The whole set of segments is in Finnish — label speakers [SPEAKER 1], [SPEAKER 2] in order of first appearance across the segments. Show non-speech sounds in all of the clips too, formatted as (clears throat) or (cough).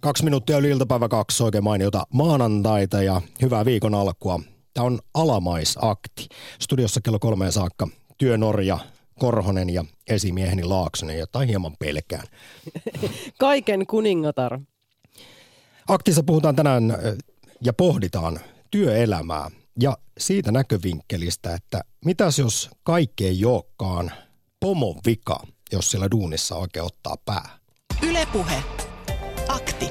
[SPEAKER 1] Kaksi minuuttia yli iltapäivä kaksi, oikein mainiota maanantaita ja hyvää viikon alkua. Tämä on Alamaisakti. Studiossa kello kolmeen saakka Työ Norja, Korhonen ja esimieheni Laaksonen, jota hieman pelkään. (laughs)
[SPEAKER 2] Kaiken kuningatar.
[SPEAKER 1] Aktissa puhutaan tänään ja pohditaan työelämää ja siitä näkövinkkelistä, että mitäs jos kaikki ei olekaan pomon vika, jos sillä duunissa oikein ottaa pää.
[SPEAKER 3] Ylepuhe. Akti.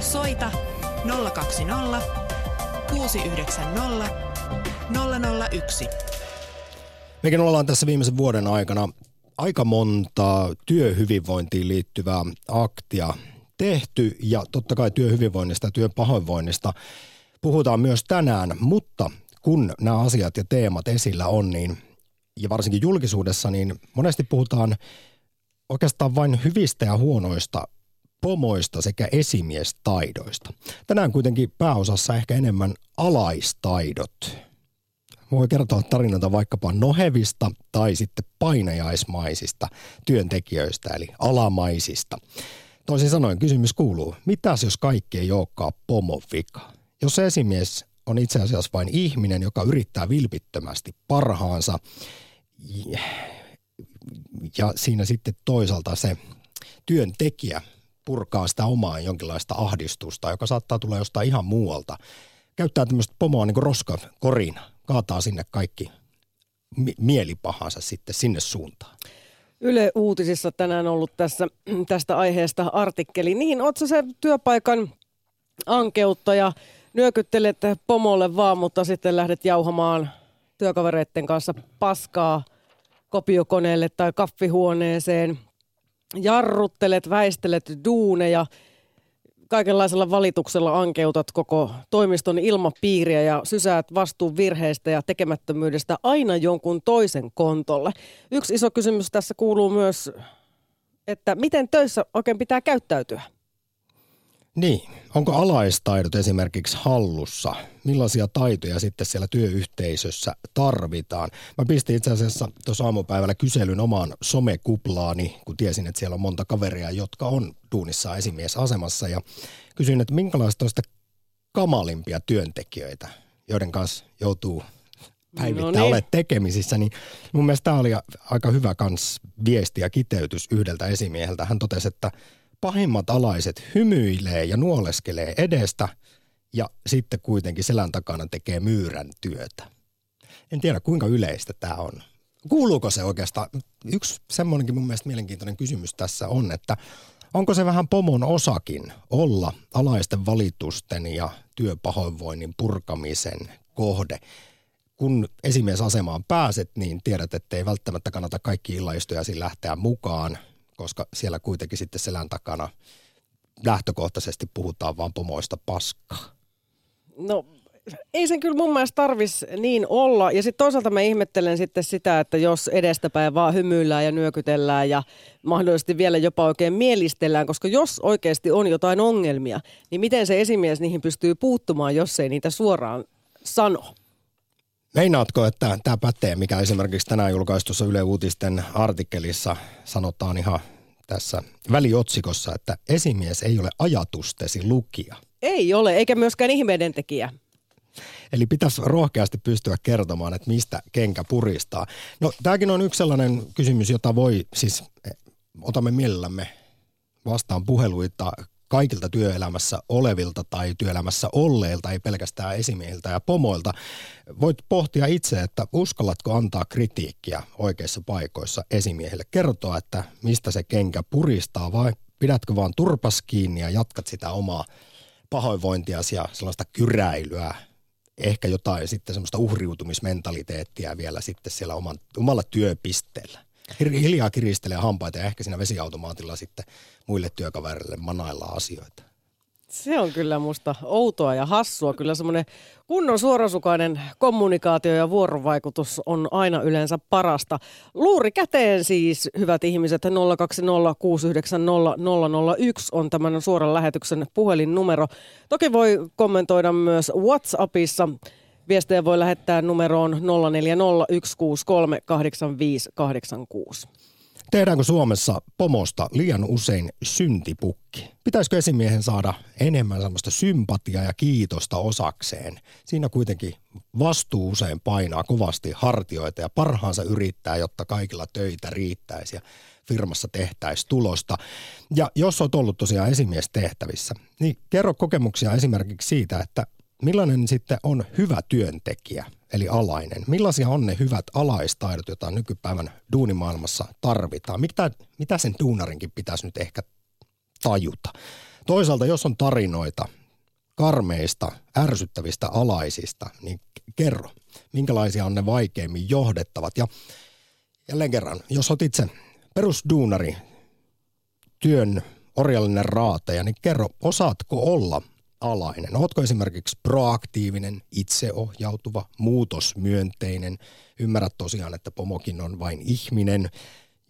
[SPEAKER 3] Soita 020 690 001.
[SPEAKER 1] Mekin ollaan tässä viimeisen vuoden aikana aika monta työhyvinvointiin liittyvää aktia tehty ja totta kai työhyvinvoinnista ja työn pahoinvoinnista puhutaan myös tänään, mutta kun nämä asiat ja teemat esillä on, niin ja varsinkin julkisuudessa, niin monesti puhutaan oikeastaan vain hyvistä ja huonoista pomoista sekä esimiestaidoista. Tänään kuitenkin pääosassa ehkä enemmän alaistaidot. Voi kertoa tarinoita vaikkapa nohevista tai sitten painajaismaisista työntekijöistä eli alamaisista. Toisin sanoen kysymys kuuluu, mitäs jos kaikki ei olekaan pomon vika? Jos esimies on itse asiassa vain ihminen, joka yrittää vilpittömästi parhaansa ja siinä sitten toisaalta se työntekijä purkaa sitä omaa jonkinlaista ahdistusta, joka saattaa tulla jostain ihan muualta. Käyttää tämmöistä pomoa niin kuin roskakorina, kaataa sinne kaikki mielipahansa sitten sinne suuntaan.
[SPEAKER 2] Yle Uutisissa tänään ollut tässä, (clears throat) tästä aiheesta artikkeli. Niin, ootko se työpaikan ankeuttaja, nyökyttelet pomolle vaan, mutta sitten lähdet jauhamaan työkavereiden kanssa paskaa kopiokoneelle tai kaffihuoneeseen, jarruttelet, väistelet duuneja, kaikenlaisella valituksella ankeutat koko toimiston ilmapiiriä ja sysäät vastuun virheistä ja tekemättömyydestä aina jonkun toisen kontolle. Yksi iso kysymys tässä kuuluu myös, että miten töissä oikein pitää käyttäytyä?
[SPEAKER 1] Niin, onko alaistaidot esimerkiksi hallussa? Millaisia taitoja sitten siellä työyhteisössä tarvitaan? Mä pistin itse asiassa tuossa aamupäivällä kyselyn omaan somekuplaani, kun tiesin, että siellä on monta kaveria, jotka on duunissa esimiesasemassa. Ja kysyin, että minkälaista on kamalimpia työntekijöitä, joiden kanssa joutuu päivittäin no niin. olet tekemisissä, niin mun mielestä tämä oli aika hyvä kans viesti ja kiteytys yhdeltä esimieheltä. Hän totesi, että pahimmat alaiset hymyilee ja nuoleskelee edestä ja sitten kuitenkin selän takana tekee myyrän työtä. En tiedä kuinka yleistä tämä on. Kuuluuko se oikeastaan? Yksi semmoinenkin mun mielestä mielenkiintoinen kysymys tässä on, että onko se vähän pomon osakin olla alaisten valitusten ja työpahoinvoinnin purkamisen kohde? Kun esimiesasemaan pääset, niin tiedät, että ei välttämättä kannata kaikki illaistujasi lähteä mukaan koska siellä kuitenkin sitten selän takana lähtökohtaisesti puhutaan vaan pomoista paskaa.
[SPEAKER 2] No ei sen kyllä mun mielestä tarvis niin olla. Ja sitten toisaalta mä ihmettelen sitten sitä, että jos edestäpäin vaan hymyillään ja nyökytellään ja mahdollisesti vielä jopa oikein mielistellään, koska jos oikeasti on jotain ongelmia, niin miten se esimies niihin pystyy puuttumaan, jos ei niitä suoraan sano?
[SPEAKER 1] Meinaatko, että tämä pätee, mikä esimerkiksi tänään julkaistussa Yle Uutisten artikkelissa sanotaan ihan tässä väliotsikossa, että esimies ei ole ajatustesi lukija.
[SPEAKER 2] Ei ole, eikä myöskään ihmeiden tekijä.
[SPEAKER 1] Eli pitäisi rohkeasti pystyä kertomaan, että mistä kenkä puristaa. No tämäkin on yksi sellainen kysymys, jota voi siis, eh, otamme mielellämme vastaan puheluita kaikilta työelämässä olevilta tai työelämässä olleilta, ei pelkästään esimiehiltä ja pomoilta. Voit pohtia itse, että uskallatko antaa kritiikkiä oikeissa paikoissa esimiehille. Kertoa, että mistä se kenkä puristaa vai pidätkö vaan turpas kiinni ja jatkat sitä omaa pahoinvointiasi ja sellaista kyräilyä, ehkä jotain sitten semmoista uhriutumismentaliteettia vielä sitten siellä oman, omalla työpisteellä hiljaa kiristelee hampaita ja ehkä siinä vesiautomaatilla sitten muille työkavereille manaillaan asioita.
[SPEAKER 2] Se on kyllä musta outoa ja hassua. Kyllä semmoinen kunnon suorasukainen kommunikaatio ja vuorovaikutus on aina yleensä parasta. Luuri käteen siis, hyvät ihmiset, 020690001 on tämän suoran lähetyksen puhelinnumero. Toki voi kommentoida myös WhatsAppissa Viestejä voi lähettää numeroon 0401638586.
[SPEAKER 1] Tehdäänkö Suomessa pomosta liian usein syntipukki? Pitäisikö esimiehen saada enemmän sellaista sympatiaa ja kiitosta osakseen? Siinä kuitenkin vastuu usein painaa kovasti hartioita ja parhaansa yrittää, jotta kaikilla töitä riittäisi ja firmassa tehtäisi tulosta. Ja jos olet ollut tosiaan esimies tehtävissä, niin kerro kokemuksia esimerkiksi siitä, että millainen sitten on hyvä työntekijä, eli alainen? Millaisia on ne hyvät alaistaidot, joita nykypäivän duunimaailmassa tarvitaan? Mitä, mitä sen duunarinkin pitäisi nyt ehkä tajuta? Toisaalta, jos on tarinoita karmeista, ärsyttävistä alaisista, niin kerro, minkälaisia on ne vaikeimmin johdettavat. Ja jälleen kerran, jos olet itse perusduunari, työn orjallinen raateja, niin kerro, osaatko olla – alainen? Oletko esimerkiksi proaktiivinen, itseohjautuva, muutosmyönteinen? Ymmärrät tosiaan, että pomokin on vain ihminen,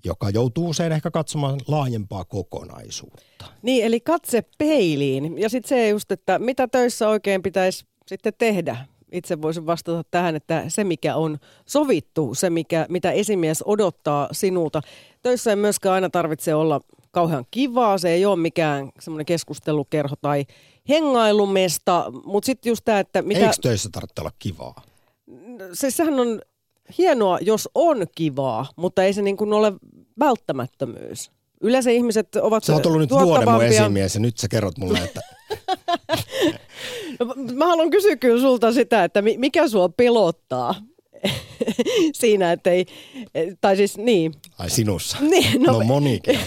[SPEAKER 1] joka joutuu usein ehkä katsomaan laajempaa kokonaisuutta.
[SPEAKER 2] Niin, eli katse peiliin. Ja sitten se just, että mitä töissä oikein pitäisi sitten tehdä. Itse voisin vastata tähän, että se mikä on sovittu, se mikä, mitä esimies odottaa sinulta. Töissä ei myöskään aina tarvitse olla kauhean kivaa, se ei ole mikään semmoinen keskustelukerho tai hengailumesta, mutta sitten just tämä, että
[SPEAKER 1] mitä... Eikö töissä tarvitse olla kivaa?
[SPEAKER 2] Se, sehän on hienoa, jos on kivaa, mutta ei se niin kuin ole välttämättömyys. Yleensä ihmiset ovat
[SPEAKER 1] Sä oot ollut nyt vuoden mun esimies ja nyt sä kerrot mulle, että...
[SPEAKER 2] no, (laughs) mä haluan kysyä kyllä sulta sitä, että mikä sua pelottaa (laughs) siinä, että ei, tai siis niin.
[SPEAKER 1] Ai sinussa?
[SPEAKER 2] Niin,
[SPEAKER 1] no, no monikin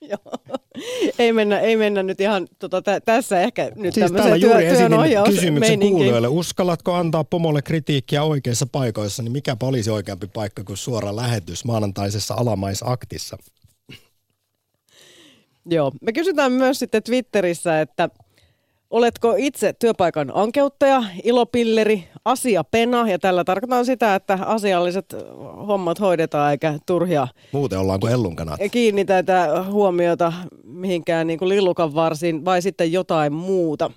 [SPEAKER 1] (laughs)
[SPEAKER 2] Joo. Ei mennä, ei mennä nyt ihan tota, tä, tässä ehkä nyt
[SPEAKER 1] siis täällä juuri työ, kysymyksen kuulijoille. Uskallatko antaa pomolle kritiikkiä oikeissa paikoissa, niin mikä olisi oikeampi paikka kuin suora lähetys maanantaisessa alamaisaktissa?
[SPEAKER 2] Joo, me kysytään myös sitten Twitterissä, että Oletko itse työpaikan ankeuttaja, ilopilleri, asiapena ja tällä tarkoitan sitä, että asialliset hommat hoidetaan eikä turhia.
[SPEAKER 1] Muuten ollaan kuin ellunkanat.
[SPEAKER 2] Kiinnitetä huomiota mihinkään niin kuin lillukan varsin vai sitten jotain muuta.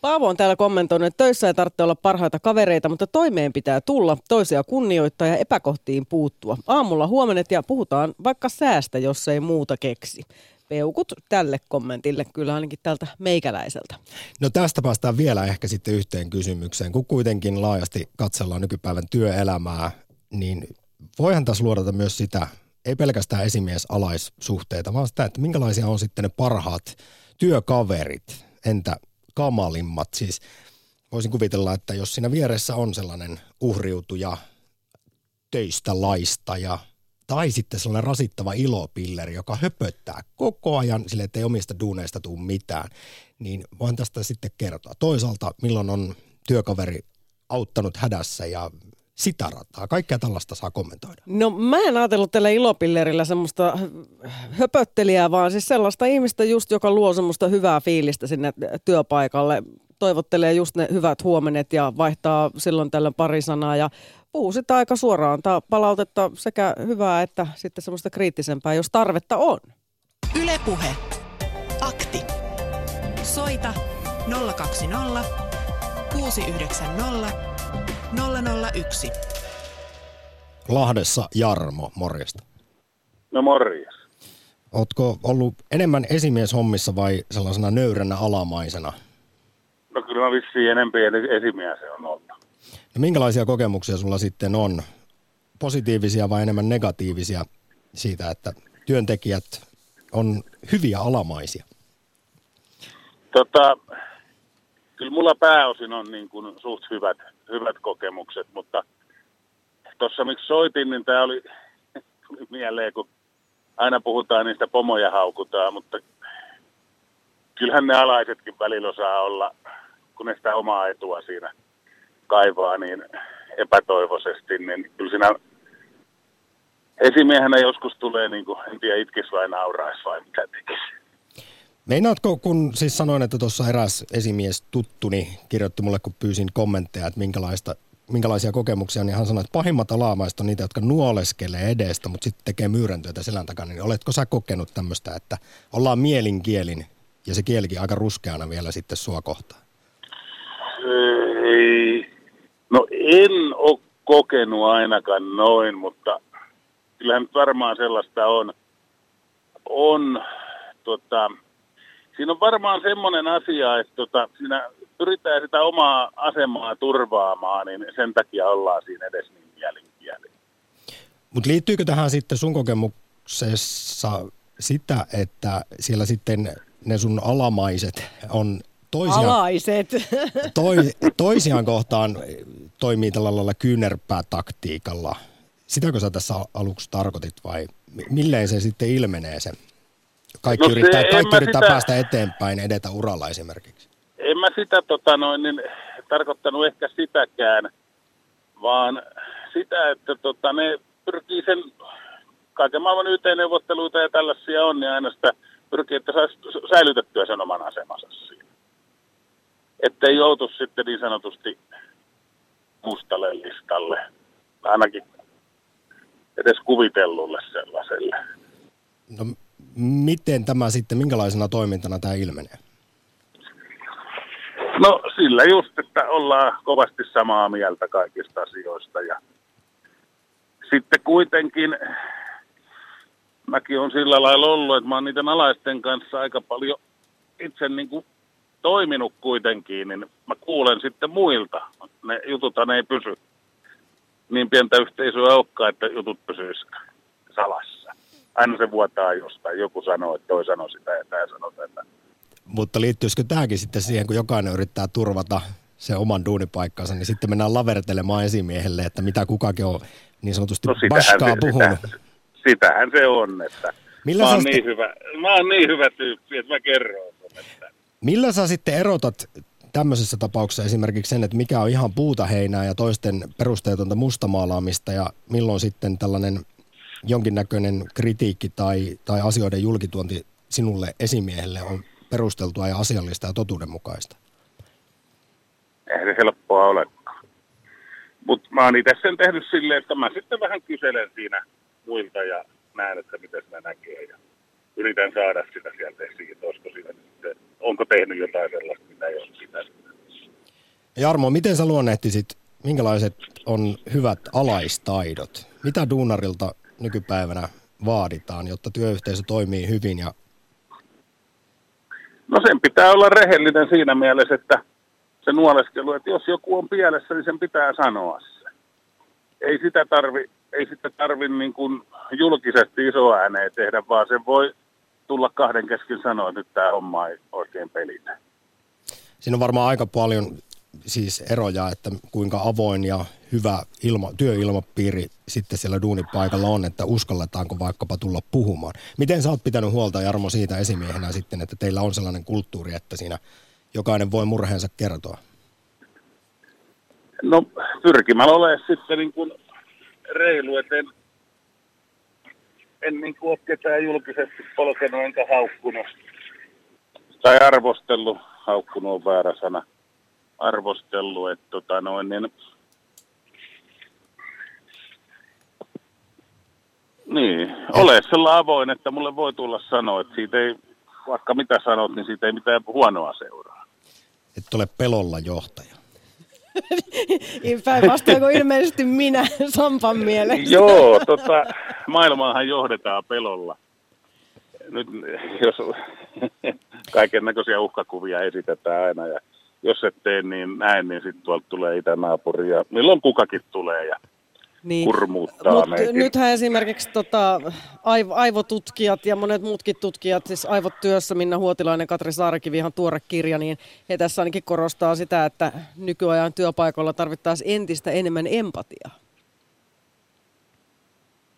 [SPEAKER 2] Paavo on täällä kommentoinut, että töissä ei tarvitse olla parhaita kavereita, mutta toimeen pitää tulla, toisia kunnioittaa ja epäkohtiin puuttua. Aamulla huomenet ja puhutaan vaikka säästä, jos ei muuta keksi peukut tälle kommentille, kyllä ainakin tältä meikäläiseltä.
[SPEAKER 1] No tästä päästään vielä ehkä sitten yhteen kysymykseen. Kun kuitenkin laajasti katsellaan nykypäivän työelämää, niin voihan tässä luodata myös sitä, ei pelkästään esimies-alaissuhteita, vaan sitä, että minkälaisia on sitten ne parhaat työkaverit, entä kamalimmat. Siis voisin kuvitella, että jos siinä vieressä on sellainen uhriutuja töistä laista ja tai sitten sellainen rasittava ilopilleri, joka höpöttää koko ajan sille, että ei omista duuneista tule mitään, niin voin tästä sitten kertoa. Toisaalta, milloin on työkaveri auttanut hädässä ja sitä rataa. Kaikkea tällaista saa kommentoida.
[SPEAKER 2] No mä en ajatellut tällä ilopillerillä semmoista höpöttelijää, vaan siis sellaista ihmistä just, joka luo semmoista hyvää fiilistä sinne työpaikalle. Toivottelee just ne hyvät huomenet ja vaihtaa silloin tällöin pari sanaa ja puhuu sitä aika suoraan, antaa palautetta sekä hyvää että sitten semmoista kriittisempää, jos tarvetta on.
[SPEAKER 3] Ylepuhe. Akti. Soita 020 690 001.
[SPEAKER 1] Lahdessa Jarmo, morjesta.
[SPEAKER 4] No morjes.
[SPEAKER 1] Ootko ollut enemmän esimieshommissa vai sellaisena nöyränä alamaisena?
[SPEAKER 4] No kyllä mä vissiin enempi esimies on ollut.
[SPEAKER 1] No minkälaisia kokemuksia sulla sitten on? Positiivisia vai enemmän negatiivisia siitä, että työntekijät on hyviä alamaisia?
[SPEAKER 4] Tota, kyllä mulla pääosin on niin kuin suht hyvät, hyvät kokemukset, mutta tuossa miksi soitin, niin tämä oli, (laughs) tuli mieleen, kun aina puhutaan niistä pomoja haukutaan, mutta kyllähän ne alaisetkin välillä osaa olla, kun ne sitä omaa etua siinä kaivaa niin epätoivoisesti, niin kyllä siinä esimiehenä joskus tulee, niin kuin, en tiedä itkis vai naurais vai mitä tekisi.
[SPEAKER 1] Meinaatko, kun siis sanoin, että tuossa eräs esimies tuttuni kirjoitti mulle, kun pyysin kommentteja, että minkälaista, minkälaisia kokemuksia, niin hän sanoi, että pahimmat alamaiset on niitä, jotka nuoleskelee edestä, mutta sitten tekee myyräntyötä selän takana. Niin oletko sä kokenut tämmöistä, että ollaan mielinkielin ja se kielikin aika ruskeana vielä sitten sua kohtaan?
[SPEAKER 4] Ei, No en ole kokenut ainakaan noin, mutta kyllähän nyt varmaan sellaista on. on tota, siinä on varmaan semmoinen asia, että tota, siinä pyritään sitä omaa asemaa turvaamaan, niin sen takia ollaan siinä edes niin mielinkieli.
[SPEAKER 1] Mutta liittyykö tähän sitten sun kokemuksessa sitä, että siellä sitten ne sun alamaiset on toisiaan,
[SPEAKER 2] Alaiset. (laughs)
[SPEAKER 1] toi, toisiaan kohtaan toimii tällä lailla kyynärpäätaktiikalla. Sitäkö sä tässä aluksi tarkoitit vai mi- milleen se sitten ilmenee se? Kaikki
[SPEAKER 4] No se-
[SPEAKER 1] yrittää,
[SPEAKER 4] en
[SPEAKER 1] kaikki yrittää
[SPEAKER 4] sitä-
[SPEAKER 1] päästä eteenpäin, edetä uralla esimerkiksi.
[SPEAKER 4] En mä sitä tota noin, niin, tarkoittanut ehkä sitäkään, vaan sitä, että tota, ne pyrkii sen, kaiken maailman YT-neuvotteluita ja tällaisia on, niin aina sitä pyrkii, että saisi säilytettyä sen oman asemansa siinä. Että ei joutu sitten niin sanotusti mustalle listalle, ainakin edes kuvitellulle sellaiselle.
[SPEAKER 1] No miten tämä sitten, minkälaisena toimintana tämä ilmenee?
[SPEAKER 4] No sillä just, että ollaan kovasti samaa mieltä kaikista asioista ja sitten kuitenkin mäkin on sillä lailla ollut, että mä oon niiden alaisten kanssa aika paljon itse niin kuin toiminut kuitenkin, niin mä kuulen sitten muilta. Ne jututhan ei pysy niin pientä yhteisöä olekaan, että jutut pysyisivät salassa. Aina se vuotaa jostain. Joku sanoo, että toi sanoo sitä ja tämä sanoo tätä.
[SPEAKER 1] Mutta liittyisikö tämäkin sitten siihen, kun jokainen yrittää turvata se oman duunipaikkansa, niin sitten mennään lavertelemaan esimiehelle, että mitä kukakin on niin sanotusti
[SPEAKER 4] No se,
[SPEAKER 1] puhunut.
[SPEAKER 4] sitä, sitähän se on, että
[SPEAKER 1] Millä
[SPEAKER 4] mä, oon niin hyvä, mä oon niin hyvä tyyppi, että mä kerron
[SPEAKER 1] Millä sä sitten erotat tämmöisessä tapauksessa esimerkiksi sen, että mikä on ihan puuta heinää ja toisten perusteetonta mustamaalaamista ja milloin sitten tällainen jonkinnäköinen kritiikki tai, tai asioiden julkituonti sinulle esimiehelle on perusteltua ja asiallista ja totuudenmukaista?
[SPEAKER 4] eihän se helppoa olekaan. Mutta mä oon itse sen tehnyt silleen, että mä sitten vähän kyselen siinä muilta ja näen, että miten ne näkee ja yritän saada sitä sieltä esiin, että olisiko siinä nyt onko tehnyt jotain sellaista, mitä ei ole pitänyt.
[SPEAKER 1] Jarmo, miten sä luonnehtisit, minkälaiset on hyvät alaistaidot? Mitä duunarilta nykypäivänä vaaditaan, jotta työyhteisö toimii hyvin ja
[SPEAKER 4] No sen pitää olla rehellinen siinä mielessä, että se nuoleskelu, että jos joku on pielessä, niin sen pitää sanoa se. Ei sitä tarvi, ei sitä tarvi niin kuin julkisesti iso ääneen tehdä, vaan se voi tulla kahden kesken sanoa, että nyt tämä homma ei oikein pelitä.
[SPEAKER 1] Siinä on varmaan aika paljon siis eroja, että kuinka avoin ja hyvä ilma, työilmapiiri sitten siellä duunipaikalla on, että uskalletaanko vaikkapa tulla puhumaan. Miten sä oot pitänyt huolta Jarmo siitä esimiehenä sitten, että teillä on sellainen kulttuuri, että siinä jokainen voi murheensa kertoa?
[SPEAKER 4] No pyrkimällä ole sitten niin kuin reilu, että en, en niin kuin ole ketään julkisesti polkenut enkä haukkunut. Tai arvostellut, haukkunut on väärä sana. Arvostellut, että tota noin, niin, niin, ole sellainen avoin, että mulle voi tulla sanoa, että siitä ei, vaikka mitä sanot, niin siitä ei mitään huonoa seuraa.
[SPEAKER 1] Et ole pelolla johtaja.
[SPEAKER 2] Päinvastoin kuin ilmeisesti minä Sampan mielestä.
[SPEAKER 4] Joo, tota, maailmaahan johdetaan pelolla. Nyt jos kaiken näköisiä uhkakuvia esitetään aina ja jos et tee niin näin, niin sitten tuolta tulee itänaapuri ja milloin kukakin tulee ja
[SPEAKER 2] Niin.
[SPEAKER 4] kurmuuttaa
[SPEAKER 2] Mut
[SPEAKER 4] meikin.
[SPEAKER 2] nythän esimerkiksi tota, aiv- aivotutkijat ja monet muutkin tutkijat, siis Aivot työssä, Minna Huotilainen, Katri Saarikivi, ihan tuore kirja, niin he tässä ainakin korostaa sitä, että nykyajan työpaikoilla tarvittaisiin entistä enemmän empatiaa.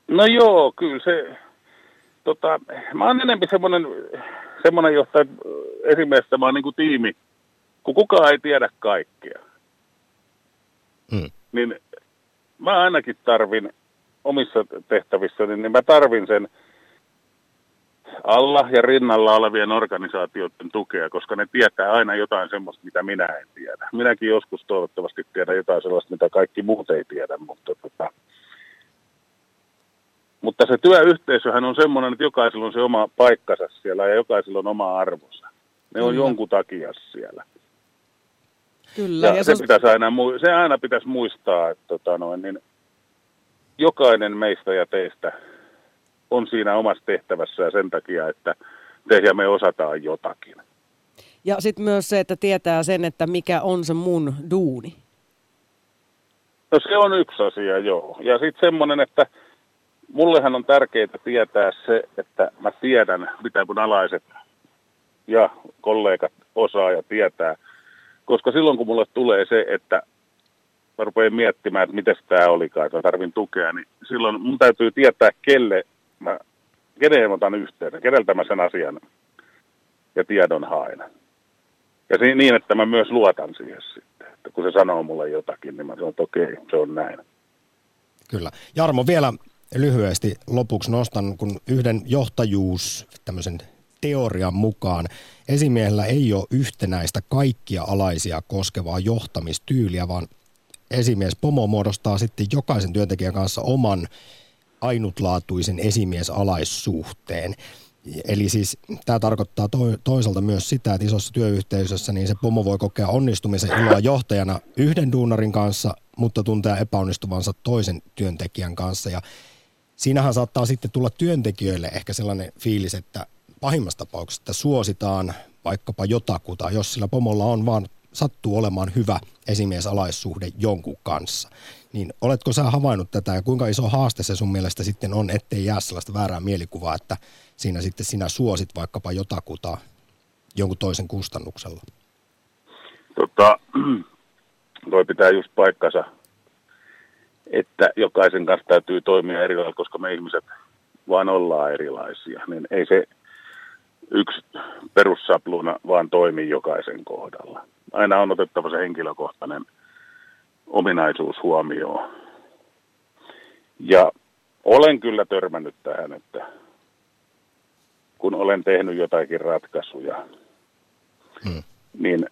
[SPEAKER 4] No joo, kyllä se, tota, mä oon enemmän semmoinen, semmoinen johtaja, esimerkiksi mä oon niin kuin tiimi, kun kukaan ei tiedä kaikkea.
[SPEAKER 1] Mm.
[SPEAKER 4] niin mä ainakin tarvin omissa tehtävissäni, niin mä tarvin sen alla ja rinnalla olevien organisaatioiden tukea, koska ne tietää aina jotain semmoista, mitä minä en tiedä. Minäkin joskus toivottavasti tiedän jotain sellaista, mitä kaikki muut ei tiedä, mutta, tota, mutta se työyhteisöhän on semmoinen, että jokaisella on se oma paikkansa siellä ja jokaisella on oma arvonsa. Ne on
[SPEAKER 2] Kyllä.
[SPEAKER 4] jonkun takia siellä.
[SPEAKER 2] Kyllä.
[SPEAKER 4] Ja,
[SPEAKER 2] Ja,
[SPEAKER 4] se,
[SPEAKER 2] se,
[SPEAKER 4] pitäisi aina, se aina pitäisi muistaa, että tota noin, niin jokainen meistä ja teistä on siinä omassa tehtävässä ja sen takia, että te ja me osataan jotakin.
[SPEAKER 2] Ja sitten myös se, että tietää sen, että mikä on se mun duuni.
[SPEAKER 4] No se on yksi asia, joo. Ja sitten semmoinen, että mullehan on tärkeää tietää se, että mä tiedän, mitä mun alaiset ja kollegat osaa ja tietää. Koska silloin, kun mulle tulee se, että mä rupean miettimään, että miten tämä olikaan, että mä tarvin tukea, niin silloin mun täytyy tietää, kelle mä, keneen mä otan yhteyden, keneltä mä sen asian ja tiedon haen. Ja niin, että mä myös luotan siihen sitten. Että kun se sanoo mulle jotakin, niin mä sanon, että okei, se on näin.
[SPEAKER 1] Kyllä. Jarmo, vielä lyhyesti lopuksi nostan, kun yhden johtajuus, tämmöisen teorian mukaan esimiehellä ei ole yhtenäistä kaikkia alaisia koskevaa johtamistyyliä, vaan esimies Pomo muodostaa sitten jokaisen työntekijän kanssa oman ainutlaatuisen esimiesalaissuhteen. Eli siis tämä tarkoittaa to, toisaalta myös sitä, että isossa työyhteisössä niin se pomo voi kokea onnistumisen iloa johtajana yhden duunarin kanssa, mutta tuntea epäonnistuvansa toisen työntekijän kanssa. Ja siinähän saattaa sitten tulla työntekijöille ehkä sellainen fiilis, että pahimmassa tapauksessa että suositaan vaikkapa jotakuta, jos sillä pomolla on vaan sattuu olemaan hyvä esimiesalaissuhde jonkun kanssa. Niin oletko sä havainnut tätä ja kuinka iso haaste se sun mielestä sitten on, ettei jää sellaista väärää mielikuvaa, että siinä sitten sinä suosit vaikkapa jotakuta jonkun toisen kustannuksella?
[SPEAKER 4] Tota, (clears throat) toi pitää just paikkansa, että jokaisen kanssa täytyy toimia erilailla, koska me ihmiset vaan ollaan erilaisia. Niin ei se yksi perussapluna vaan toimi jokaisen kohdalla. Aina on otettava se henkilökohtainen ominaisuus huomioon. Ja olen kyllä törmännyt tähän, että kun olen tehnyt jotakin ratkaisuja, hmm. niin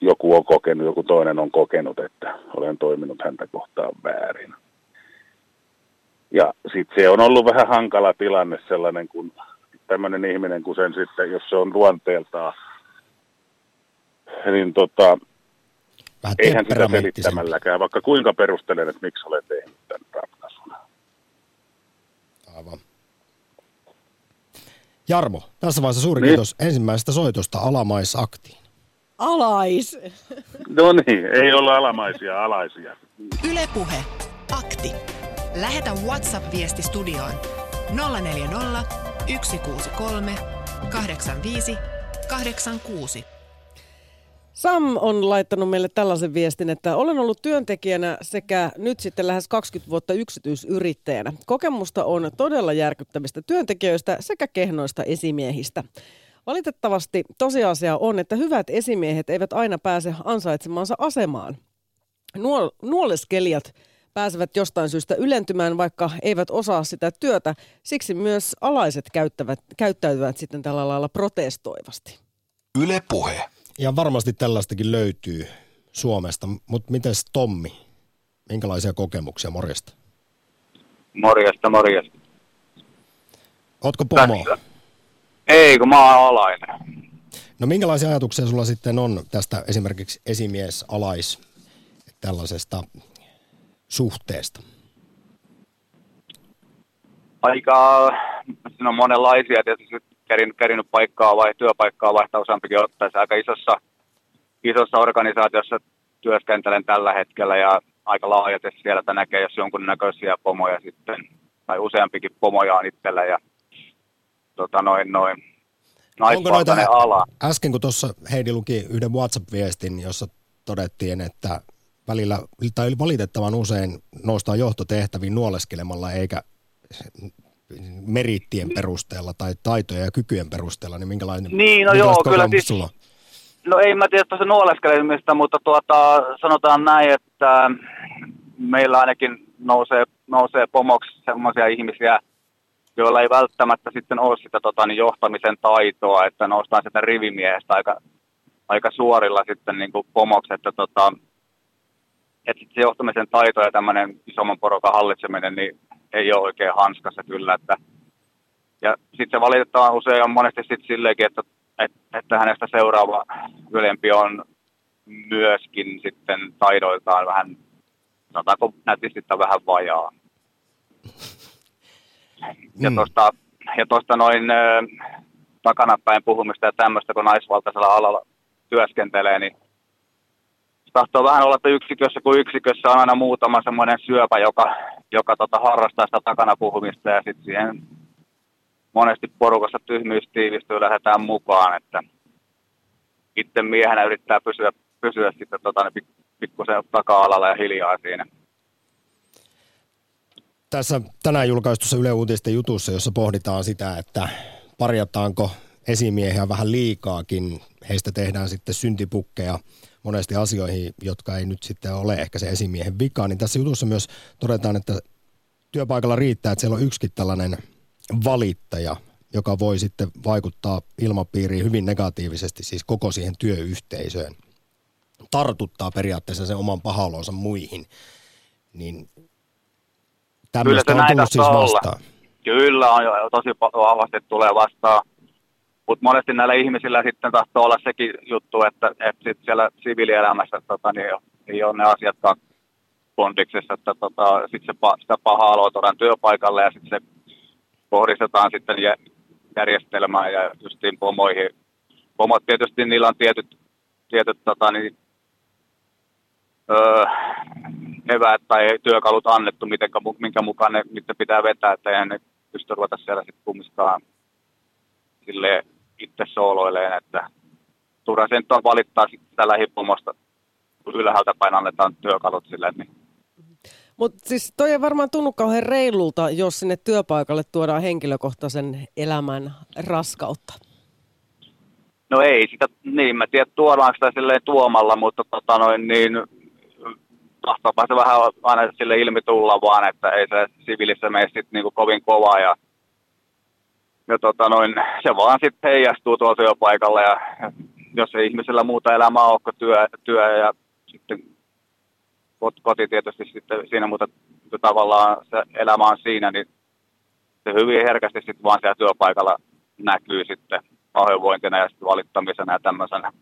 [SPEAKER 4] joku on kokenut, joku toinen on kokenut, että olen toiminut häntä kohtaan väärin. Ja sitten se on ollut vähän hankala tilanne sellainen, kun tämmöinen ihminen, kun sen sitten, jos se on luonteeltaan, niin tota,
[SPEAKER 1] Vähän
[SPEAKER 4] eihän sitä selittämälläkään, vaikka kuinka perustelen, että miksi olen tehnyt tämän ratkaisun.
[SPEAKER 1] Aivan. Jarmo, tässä vaiheessa suuri
[SPEAKER 4] niin?
[SPEAKER 1] kiitos ensimmäisestä soitosta Alamaisaktiin.
[SPEAKER 2] Alais! (laughs)
[SPEAKER 4] No niin, ei olla alamaisia, alaisia.
[SPEAKER 3] Ylepuhe Akti. Lähetä WhatsApp-viesti studioon 040 163 85 86.
[SPEAKER 2] Sam on laittanut meille tällaisen viestin, että olen ollut työntekijänä sekä nyt sitten lähes 20 vuotta yksityisyrittäjänä. Kokemusta on todella järkyttävistä työntekijöistä sekä kehnoista esimiehistä. Valitettavasti tosiasia on, että hyvät esimiehet eivät aina pääse ansaitsemansa asemaan. Nuol- nuoleskelijat pääsevät jostain syystä ylentymään, vaikka eivät osaa sitä työtä. Siksi myös alaiset käyttävät, käyttäytyvät sitten tällä lailla protestoivasti.
[SPEAKER 5] Yle Puhe.
[SPEAKER 1] Ja varmasti tällaistakin löytyy Suomesta, mutta miten Tommi? Minkälaisia kokemuksia morjesta?
[SPEAKER 6] Morjesta, morjesta.
[SPEAKER 1] Ootko pomo?
[SPEAKER 6] Tässä. Ei, kun mä oon alainen.
[SPEAKER 1] No minkälaisia ajatuksia sulla sitten on tästä esimerkiksi esimies-alais tällaisesta suhteesta?
[SPEAKER 6] Aika, siinä on monenlaisia, tietysti kärin, kärinyt paikkaa vai työpaikkaa vaihtaa useampikin ottaessa. Aika isossa, isossa organisaatiossa työskentelen tällä hetkellä ja aika laajasti siellä että näkee, jos jonkunnäköisiä pomoja sitten, tai useampikin pomoja on itsellä ja tota noin noin.
[SPEAKER 1] Onko noita,
[SPEAKER 6] ala.
[SPEAKER 1] äsken kun tuossa Heidi luki yhden WhatsApp-viestin, jossa todettiin, että välillä, tai valitettavan usein noustaan johtotehtäviin nuoleskelemalla eikä merittien perusteella tai taitojen ja kykyjen perusteella, niin minkälainen
[SPEAKER 6] Niin, no joo, kyllä siis-
[SPEAKER 1] sulla on?
[SPEAKER 6] No ei mä tiedä tuossa nuoleskelemista, mutta tuota, sanotaan näin, että meillä ainakin nousee, nousee pomoksi sellaisia ihmisiä, joilla ei välttämättä sitten ole sitä tota, niin johtamisen taitoa, että noustaan sitä rivimiehestä aika, aika suorilla sitten niin kuin pomoksi, että tota, että se johtamisen taito ja tämmöinen isomman porukan hallitseminen niin ei ole oikein hanskassa kyllä, että ja sitten se valitettavan usein on monesti sitten silleenkin, että, että, että hänestä seuraava ylempi on myöskin sitten taidoiltaan vähän, sanotaanko nätisti vähän vajaa. Ja
[SPEAKER 1] Mm.
[SPEAKER 6] tuosta ja tuosta noin ö, takanapäin puhumista ja tämmöistä, kun naisvaltaisella alalla työskentelee, niin tahtoo vähän olla, että yksikössä kuin yksikössä on aina muutama semmoinen syöpä, joka, joka tota, harrastaa sitä takana puhumista ja sitten siihen monesti porukassa tyhmyys tiivistyy lähdetään mukaan, että itse miehenä yrittää pysyä, pysyä sitten tota, niin pikkusen taka-alalla ja hiljaa siinä.
[SPEAKER 1] Tässä tänään julkaistussa Yle Uutisten jutussa, jossa pohditaan sitä, että parjataanko esimiehiä vähän liikaakin, heistä tehdään sitten syntipukkeja monesti asioihin, jotka ei nyt sitten ole ehkä se esimiehen vika, niin tässä jutussa myös todetaan, että työpaikalla riittää, että siellä on yksikin tällainen valittaja, joka voi sitten vaikuttaa ilmapiiriin hyvin negatiivisesti, siis koko siihen työyhteisöön. Tartuttaa periaatteessa sen oman pahalonsa muihin. Niin tämmöistä
[SPEAKER 6] Kyllä
[SPEAKER 1] on tullut siis vastaan. Olla.
[SPEAKER 6] Kyllä, on jo, tosi vahvasti tulee vastaan. Mutta monesti näillä ihmisillä sitten tahtoo olla sekin juttu, että, että sit siellä siviilielämässä tota, niin ei ole ne asiatkaan kondiksessa, että tota, sit se, sitä pahaa aloitetaan työpaikalle ja sitten se kohdistetaan sitten järjestelmään ja justiin pomoihin. Pomot tietysti niillä on tietyt, tietyt tota, niin, öö, eväät tai työkalut annettu, miten, minkä mukaan ne, niitä pitää vetää, että eihän ne pysty ruveta siellä sitten kummistaan sille itse sooloileen, että turha sen valittaa sitä lähipomosta, kun ylhäältä päin annetaan työkalut sille, niin
[SPEAKER 2] mutta siis toi ei varmaan tunnu kauhean reilulta, jos sinne työpaikalle tuodaan henkilökohtaisen elämän raskautta.
[SPEAKER 6] No ei sitä, niin mä tiedän tuodaanko sitä silleen tuomalla, mutta tota noin niin, tahtoopa se vähän aina sille ilmi tulla vaan, että ei se siviilissä mene sitten niinku kovin kova ja, ja tota noin, se vaan sitten heijastuu tuolla työpaikalla ja jos ei ihmisellä muuta elämää ole kuin työ, työ ja sitten koti tietysti sitten siinä, mutta tavallaan se elämä on siinä, niin se hyvin herkästi sitten vaan siellä työpaikalla näkyy sitten pahoinvointina ja sitten valittamisena ja tämmöisenä.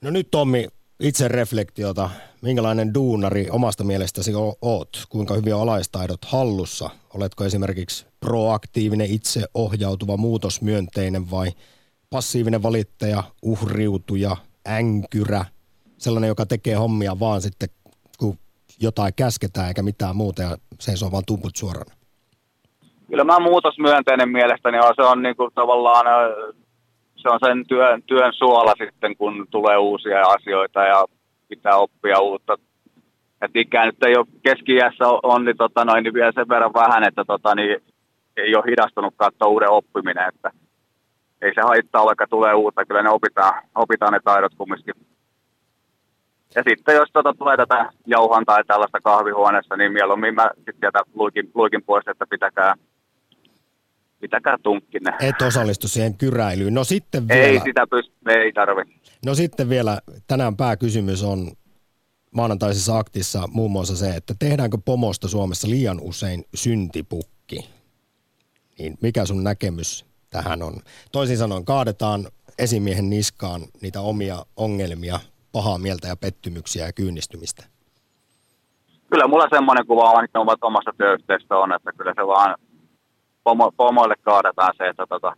[SPEAKER 1] No nyt Tommi, itse reflektiota, minkälainen duunari omasta mielestäsi oot? Kuinka hyviä alaistaidot hallussa? Oletko esimerkiksi proaktiivinen, itse ohjautuva, muutosmyönteinen vai passiivinen valittaja, uhriutuja, änkyrä, sellainen, joka tekee hommia vaan sitten kun jotain käsketään eikä mitään muuta ja seisoo vaan tumput suorana?
[SPEAKER 6] Kyllä mä muutosmyönteinen mielestäni on. Se on niin kuin tavallaan se on sen työn, työn suola sitten, kun tulee uusia asioita ja pitää oppia uutta. Et ikään nyt ei ole keski on, niin, tota noin, niin vielä sen verran vähän, että tota, niin ei ole hidastunut katsoa uuden oppiminen. Että ei se haittaa, vaikka tulee uutta. Kyllä ne opitaan, opitaan ne taidot kumminkin ja sitten jos tuota tulee tätä jauhan tai tällaista kahvihuoneessa, niin mieluummin mä sitten sieltä luikin, luikin pois, että pitäkää, pitäkää tunkkinne.
[SPEAKER 1] Et osallistu siihen kyräilyyn. No sitten vielä...
[SPEAKER 6] Ei sitä pysty, ei tarvi.
[SPEAKER 1] No sitten vielä, tänään pääkysymys on maanantaisessa aktissa muun muassa se, että tehdäänkö pomosta Suomessa liian usein syntipukki? Niin mikä sun näkemys tähän on? Toisin sanoen, kaadetaan esimiehen niskaan niitä omia ongelmia, pahaa mieltä ja pettymyksiä ja kyynnistymistä?
[SPEAKER 6] Kyllä mulla semmoinen kuva on, että omasta työyhteisöstä on, että kyllä se vaan pomo, pomoille kaadetaan se, että tota,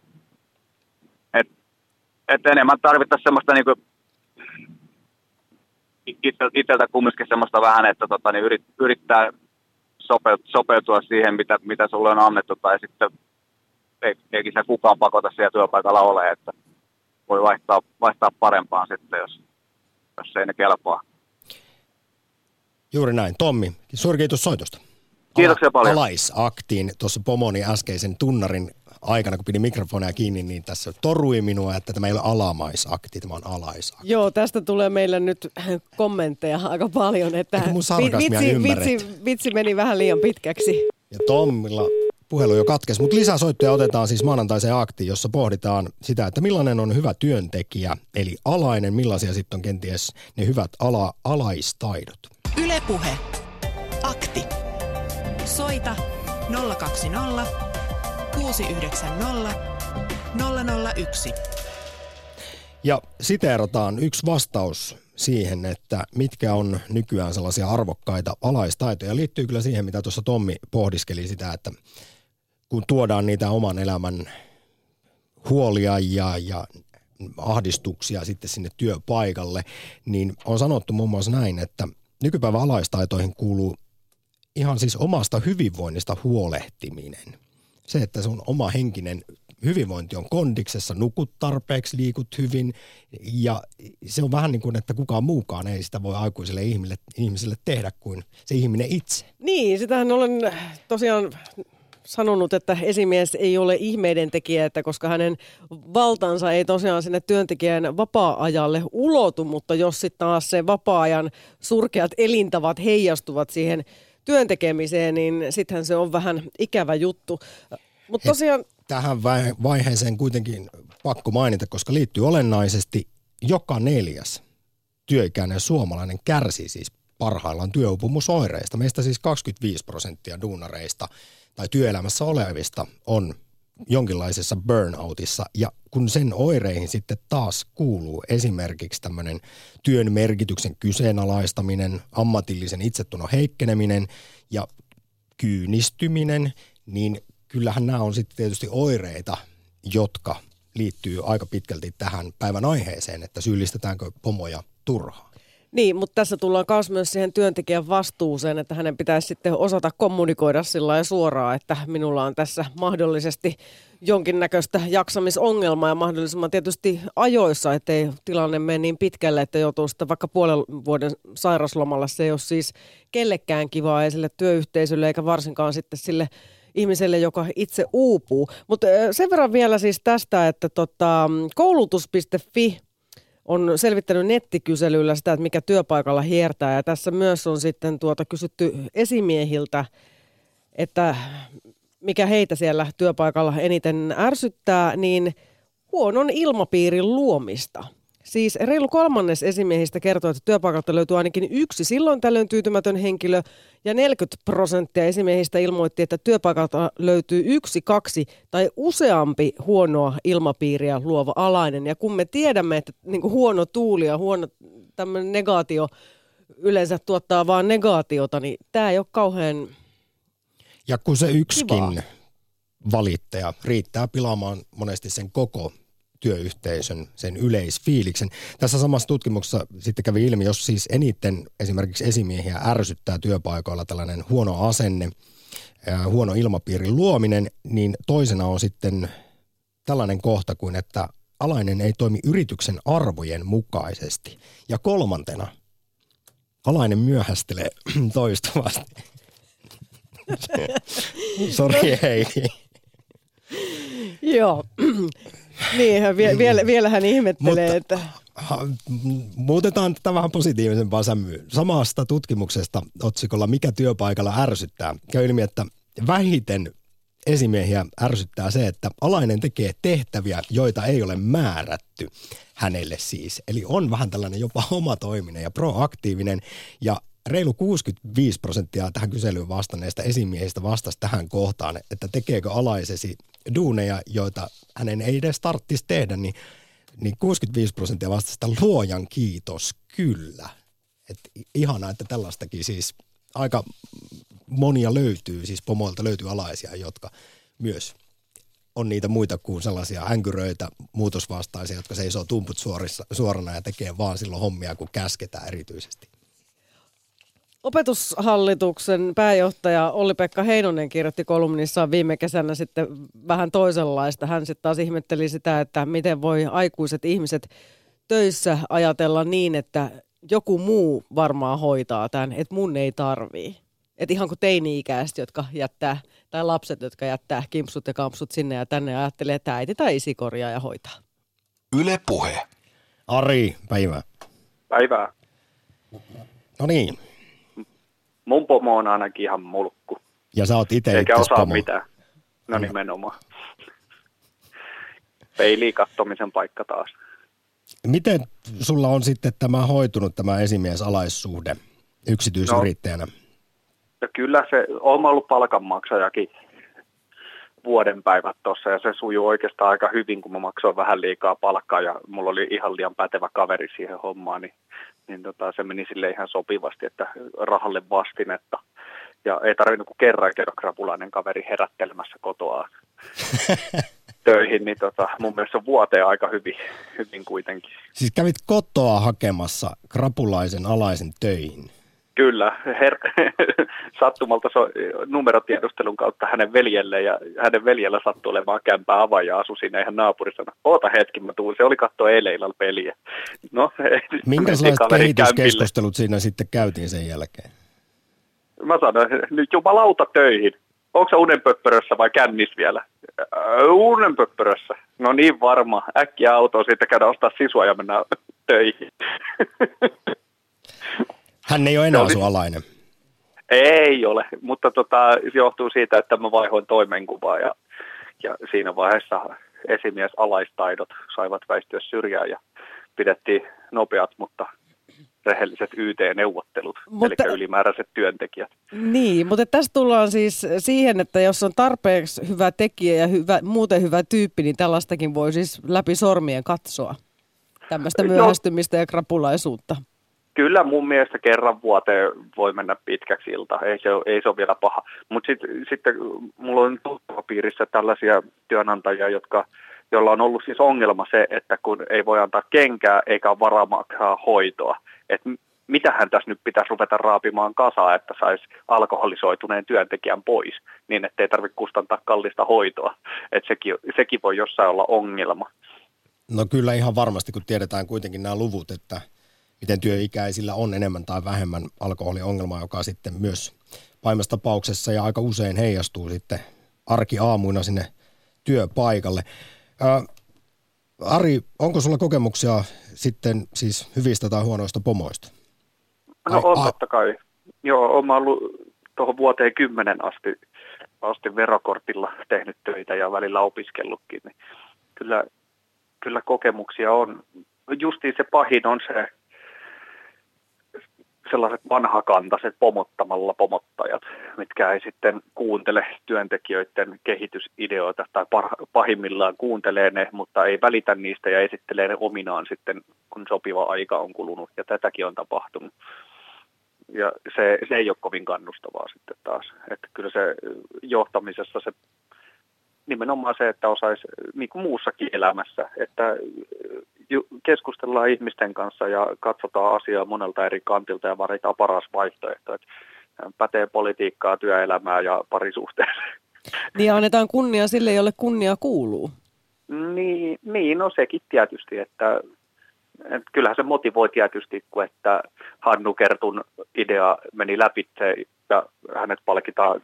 [SPEAKER 6] et, et enemmän tarvittaisiin semmoista niinku itseltä kumminkin semmoista vähän, että tota, niin yrit, yrittää sopeutua siihen, mitä, mitä sulle on annettu, tai sitten ei, eikin se kukaan pakota siellä työpaikalla ole, että voi vaihtaa, vaihtaa parempaan sitten, jos, jos ei ne kelpaa.
[SPEAKER 1] Juuri näin. Tommi, suuri kiitos soitosta.
[SPEAKER 6] Kiitoksia Ala, paljon.
[SPEAKER 1] Alaisaktiin tuossa pomoni äskeisen tunnarin aikana, kun pidin mikrofonia kiinni, niin tässä torui minua, että tämä ei ole alamaisakti, tämä on alaisakti.
[SPEAKER 2] Joo, tästä tulee meille nyt kommentteja aika paljon, että
[SPEAKER 1] vitsi,
[SPEAKER 2] vitsi, vitsi meni vähän liian pitkäksi.
[SPEAKER 1] Ja Tommilla puhelu jo katkesi, mutta lisäsoittoja otetaan siis maanantaiseen aktiin, jossa pohditaan sitä, että millainen on hyvä työntekijä, eli alainen, millaisia sitten on kenties ne hyvät ala, alaistaidot.
[SPEAKER 3] Ylepuhe. Soita 020 690 001.
[SPEAKER 1] Ja siteerataan yksi vastaus siihen, että mitkä on nykyään sellaisia arvokkaita alaistaitoja. Liittyy kyllä siihen, mitä tuossa Tommi pohdiskeli sitä, että kun tuodaan niitä oman elämän huolia ja, ja ahdistuksia sitten sinne työpaikalle, niin on sanottu muun muassa näin, että nykypäivän alaistaitoihin kuuluu ihan siis omasta hyvinvoinnista huolehtiminen. Se, että sun oma henkinen hyvinvointi on kondiksessa, nukut tarpeeksi, liikut hyvin ja se on vähän niin kuin, että kukaan muukaan ei sitä voi aikuiselle ihmiselle, ihmiselle tehdä kuin se ihminen itse.
[SPEAKER 2] Niin, sitähän olen tosiaan sanonut, että esimies ei ole ihmeiden tekijä, että koska hänen valtansa ei tosiaan sinne työntekijän vapaa-ajalle ulotu, mutta jos sitten taas se vapaa-ajan surkeat elintavat heijastuvat siihen työntekemiseen, niin sittenhän se on vähän ikävä juttu. Mutta tosiaan...
[SPEAKER 1] Tähän vaiheeseen kuitenkin pakko mainita, koska liittyy olennaisesti joka neljäs työikäinen suomalainen kärsii siis parhaillaan työupumusoireista. Meistä siis 25 prosenttia duunareista tai työelämässä olevista on jonkinlaisessa burnoutissa. Ja kun sen oireihin sitten taas kuuluu esimerkiksi tämmöinen työn merkityksen kyseenalaistaminen, ammatillisen itsetunnon heikkeneminen ja kyynistyminen, niin kyllähän nämä on sitten tietysti oireita, jotka liittyy aika pitkälti tähän päivän aiheeseen, että syyllistetäänkö pomoja turhaan.
[SPEAKER 2] Niin, mutta tässä tullaan myös siihen työntekijän vastuuseen, että hänen pitäisi sitten osata kommunikoida sillä suoraan, että minulla on tässä mahdollisesti jonkinnäköistä jaksamisongelmaa ja mahdollisimman tietysti ajoissa, ettei tilanne mene niin pitkälle, että joutuu sitten vaikka puolen vuoden sairaslomalla. Se ei ole siis kellekään kivaa, ei sille työyhteisölle eikä varsinkaan sitten sille ihmiselle, joka itse uupuu. Mutta sen verran vielä siis tästä, että tota, koulutus.fi on selvittänyt nettikyselyllä sitä, että mikä työpaikalla hiertää. Ja tässä myös on sitten tuota kysytty esimiehiltä, että mikä heitä siellä työpaikalla eniten ärsyttää, niin huonon ilmapiirin luomista – Siis reilu kolmannes esimiehistä kertoo, että työpaikalta löytyy ainakin yksi silloin tällöin tyytymätön henkilö ja 40 prosenttia esimiehistä ilmoitti, että työpaikalta löytyy yksi, kaksi tai useampi huonoa ilmapiiriä luova alainen. Ja kun me tiedämme, että niin huono tuuli ja huono tämmöinen negaatio yleensä tuottaa vain negaatiota, niin tämä ei ole kauhean
[SPEAKER 1] Ja kun se yksikin kivaa. valittaja riittää pilaamaan monesti sen koko työyhteisön, sen yleisfiiliksen. Tässä samassa tutkimuksessa sitten kävi ilmi, jos siis eniten esimerkiksi esimiehiä ärsyttää työpaikoilla tällainen huono asenne, huono ilmapiirin luominen, niin toisena on sitten tällainen kohta kuin, että alainen ei toimi yrityksen arvojen mukaisesti. Ja kolmantena, alainen myöhästelee (clears throat) toistuvasti. (laughs) Sori Heidi.
[SPEAKER 2] Joo, niin, vie, vielä, vielä hän ihmettelee, Mutta, että... Ha,
[SPEAKER 1] muutetaan tätä vähän positiivisempaan sämyyn. Samasta tutkimuksesta otsikolla Mikä työpaikalla ärsyttää? Käy ilmi, että vähiten esimiehiä ärsyttää se, että alainen tekee tehtäviä, joita ei ole määrätty hänelle siis. Eli on vähän tällainen jopa omatoiminen ja proaktiivinen ja reilu 65 prosenttia tähän kyselyyn vastanneista esimiehistä vastasi tähän kohtaan, että tekeekö alaisesi duuneja, joita hänen ei edes tarvitsisi tehdä, niin, niin 65 prosenttia vastasi, että luojan kiitos, kyllä. Et ihanaa, että tällaistakin siis aika monia löytyy, siis pomoilta löytyy alaisia, jotka myös on niitä muita kuin sellaisia änkyröitä, muutosvastaisia, jotka seisoo tumput suorissa, suorana ja tekee vaan silloin hommia, kun käsketään erityisesti.
[SPEAKER 2] Opetushallituksen pääjohtaja Olli-Pekka Heinonen kirjoitti kolumnissaan viime kesänä sitten vähän toisenlaista. Hän sitten taas ihmetteli sitä, että miten voi aikuiset ihmiset töissä ajatella niin, että joku muu varmaan hoitaa tämän, että mun ei tarvii. Että ihan kuin teini-ikäiset, jotka jättää, tai lapset, jotka jättää kimpsut ja kampsut sinne ja tänne ja ajattelee, että äiti tai isi korjaa ja hoitaa.
[SPEAKER 1] Yle Puhe. Ari, päivää.
[SPEAKER 5] Päivää.
[SPEAKER 1] No niin,
[SPEAKER 5] mun pomo on ainakin ihan mulkku.
[SPEAKER 1] Ja sä oot itse
[SPEAKER 5] Eikä osaa
[SPEAKER 1] pomo.
[SPEAKER 5] mitään. No mm. nimenomaan. Peiliin kattomisen paikka taas.
[SPEAKER 1] Miten sulla on sitten tämä hoitunut, tämä esimiesalaissuhde yksityisyrittäjänä? No,
[SPEAKER 5] no kyllä se, on ollut palkanmaksajakin vuoden päivät tuossa ja se sujuu oikeastaan aika hyvin, kun mä maksoin vähän liikaa palkkaa ja mulla oli ihan liian pätevä kaveri siihen hommaan, niin, niin tota, se meni sille ihan sopivasti, että rahalle vastinetta. Ja ei tarvinnut kuin kerran käydä krapulainen kaveri herättelemässä kotoa (laughs) töihin, niin tota, mun mielestä on vuoteen aika hyvin, hyvin kuitenkin.
[SPEAKER 1] Siis kävit kotoa hakemassa krapulaisen alaisen töihin?
[SPEAKER 5] Kyllä, her- (laughs) sattumalta so- numerotiedustelun kautta hänen veljelle ja hänen veljellä sattui olemaan kämpää avaaja asu siinä ihan naapurissa. Oota hetki, mä tuun. Se oli katsoa eilen illalla peliä. No, (laughs)
[SPEAKER 1] Minkälaiset kehityskeskustelut siinä sitten käytiin sen jälkeen?
[SPEAKER 5] Mä sanoin, nyt jumalauta töihin. Onko se unenpöppörössä vai kännis vielä? Unenpöppörössä. No niin varma. Äkkiä autoa siitä käydä ostaa sisua ja mennä töihin. (laughs)
[SPEAKER 1] Hän ei ole enää oli... alainen.
[SPEAKER 5] Ei ole, mutta tota, se johtuu siitä, että mä vaihoin toimenkuvaa ja, ja siinä vaiheessa esimies alaistaidot saivat väistyä syrjään ja pidettiin nopeat, mutta rehelliset YT-neuvottelut, mutta, eli ylimääräiset työntekijät.
[SPEAKER 2] Niin, mutta tässä tullaan siis siihen, että jos on tarpeeksi hyvä tekijä ja hyvä, muuten hyvä tyyppi, niin tällaistakin voi siis läpi sormien katsoa. Tämmöistä no. myöhästymistä no, ja krapulaisuutta.
[SPEAKER 5] Kyllä mun mielestä kerran vuoteen voi mennä pitkäksi ilta, ei se ei se ole vielä paha. Mutta sitten sit, mulla on piirissä tällaisia työnantajia, jotka, joilla on ollut siis ongelma se, että kun ei voi antaa kenkää eikä varaa maksaa hoitoa. Että mitähän tässä nyt pitäisi ruveta raapimaan kasaa, että saisi alkoholisoituneen työntekijän pois, niin ettei tarvitse kustantaa kallista hoitoa. Että sekin, sekin voi jossain olla ongelma.
[SPEAKER 1] No kyllä ihan varmasti, kun tiedetään kuitenkin nämä luvut, että – miten työikäisillä on enemmän tai vähemmän alkoholiongelmaa, joka sitten myös pahimmassa tapauksessa ja aika usein heijastuu sitten arkiaamuina sinne työpaikalle. Ää, Ari, onko sulla kokemuksia sitten siis hyvistä tai huonoista pomoista?
[SPEAKER 5] No Ai, on totta kai. Joo, olen ollut tuohon vuoteen kymmenen asti, asti verokortilla tehnyt töitä ja välillä opiskellutkin. Niin kyllä, kyllä kokemuksia on. Justiin se pahin on se sellaiset vanhakantaiset pomottamalla pomottajat, mitkä ei sitten kuuntele työntekijöiden kehitysideoita tai pahimmillaan kuuntelee ne, mutta ei välitä niistä ja esittelee ne ominaan sitten, kun sopiva aika on kulunut. Ja tätäkin on tapahtunut. Ja se, se ei ole kovin kannustavaa sitten taas. Että kyllä se johtamisessa se nimenomaan se, että osaisi niin kuin muussakin elämässä, että keskustellaan ihmisten kanssa ja katsotaan asiaa monelta eri kantilta ja valitaan paras vaihtoehto. Että pätee politiikkaa, työelämää ja parisuhteeseen. (laughs)
[SPEAKER 2] Niin annetaan kunnia sille, jolle kunnia kuuluu.
[SPEAKER 5] Niin, niin no sekin tietysti, että, että kyllähän se motivoi tietysti, kun että Hannu Kertun idea meni läpi ja hänet palkitaan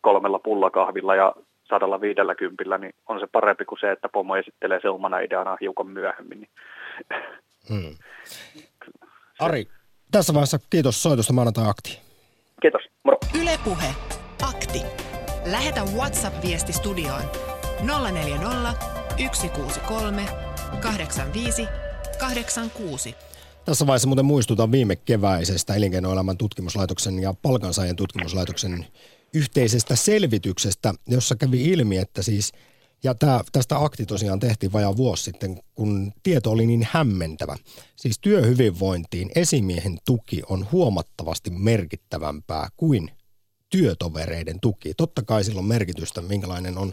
[SPEAKER 5] kolmella pullakahvilla ja sadalla viidellä kympillä, niin on se parempi kuin se, että pomo esittelee se omana ideana hiukan myöhemmin. Niin. (laughs)
[SPEAKER 1] Hmm. Ari, tässä vaiheessa kiitos soitosta maanantai akti.
[SPEAKER 5] Kiitos, moro.
[SPEAKER 3] Ylepuhe akti. Lähetä WhatsApp-viesti studioon 040 163 85 86.
[SPEAKER 1] Tässä vaiheessa muuten muistutan viime keväisestä elinkeinoelämän tutkimuslaitoksen ja palkansaajien tutkimuslaitoksen yhteisestä selvityksestä, jossa kävi ilmi, että siis, ja tää, tästä akti tosiaan tehtiin vajaa vuosi sitten, kun tieto oli niin hämmentävä. Siis työhyvinvointiin esimiehen tuki on huomattavasti merkittävämpää kuin työtovereiden tuki. Totta kai sillä on merkitystä, minkälainen on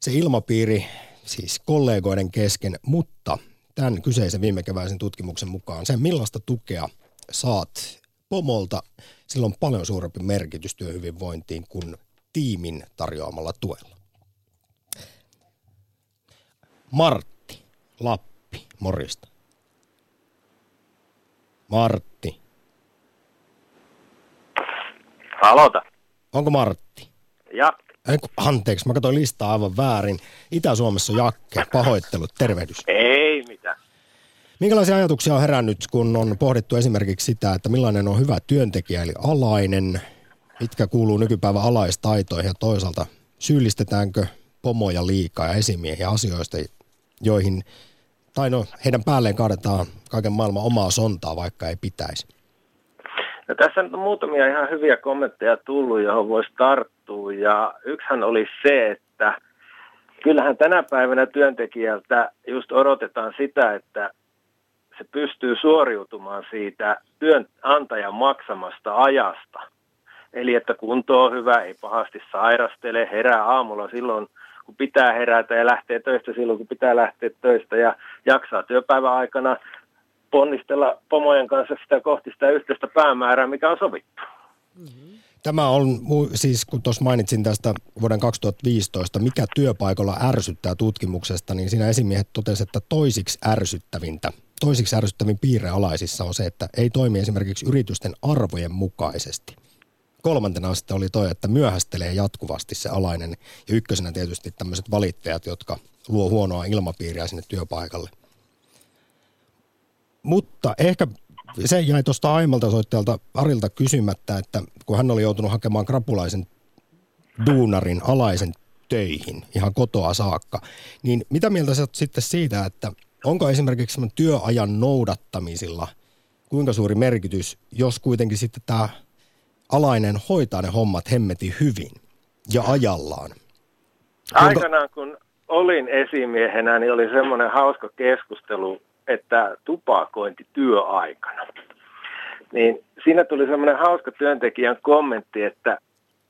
[SPEAKER 1] se ilmapiiri, siis kollegoiden kesken, mutta tämän kyseisen viime keväisen tutkimuksen mukaan sen millaista tukea saat pomolta, sillä on paljon suurempi merkitys työhyvinvointiin kuin tiimin tarjoamalla tuella. Martti, Lappi, morista. Martti.
[SPEAKER 7] Aloita.
[SPEAKER 1] Onko Martti?
[SPEAKER 7] Ja.
[SPEAKER 1] Anteeksi, mä katsoin listaa aivan väärin. Itä-Suomessa Jakke, pahoittelut, tervehdys.
[SPEAKER 7] Ei.
[SPEAKER 1] Minkälaisia ajatuksia on herännyt, kun on pohdittu esimerkiksi sitä, että millainen on hyvä työntekijä eli alainen, mitkä kuuluu nykypäivän alaistaitoihin ja toisaalta syyllistetäänkö pomoja liikaa ja esimiehiä asioista, joihin, tai no heidän päälleen kaadetaan kaiken maailman omaa sontaa, vaikka ei pitäisi.
[SPEAKER 7] No, tässä on muutamia ihan hyviä kommentteja tullut, johon voisi tarttua. Ja yksihän oli se, että kyllähän tänä päivänä työntekijältä just odotetaan sitä, että se pystyy suoriutumaan siitä työnantajan maksamasta ajasta. Eli että kunto on hyvä, ei pahasti sairastele, herää aamulla silloin, kun pitää herätä ja lähtee töistä silloin, kun pitää lähteä töistä ja jaksaa työpäivän aikana ponnistella pomojen kanssa sitä kohti sitä yhteistä päämäärää, mikä on sovittu.
[SPEAKER 1] Tämä on siis, kun tuossa mainitsin tästä vuoden 2015, mikä työpaikalla ärsyttää tutkimuksesta, niin siinä esimiehet totesivat, että toisiksi ärsyttävintä, toisiksi ärsyttävin piirre alaisissa on se, että ei toimi esimerkiksi yritysten arvojen mukaisesti. Kolmantena sitten oli toi, että myöhästelee jatkuvasti se alainen. Ja ykkösenä tietysti tämmöiset valittajat, jotka luo huonoa ilmapiiriä sinne työpaikalle. Mutta ehkä se jäi tuosta aiemmalta soittajalta Arilta kysymättä, että kun hän oli joutunut hakemaan krapulaisen duunarin alaisen töihin ihan kotoa saakka, niin mitä mieltä sä sitten siitä, että onko esimerkiksi työajan noudattamisilla kuinka suuri merkitys, jos kuitenkin sitten tämä alainen hoitaa ne hommat hemmeti hyvin ja ajallaan?
[SPEAKER 7] Kuinka... Aikanaan kun olin esimiehenä, niin oli semmoinen hauska keskustelu että tupakointi työaikana. Niin siinä tuli semmoinen hauska työntekijän kommentti, että,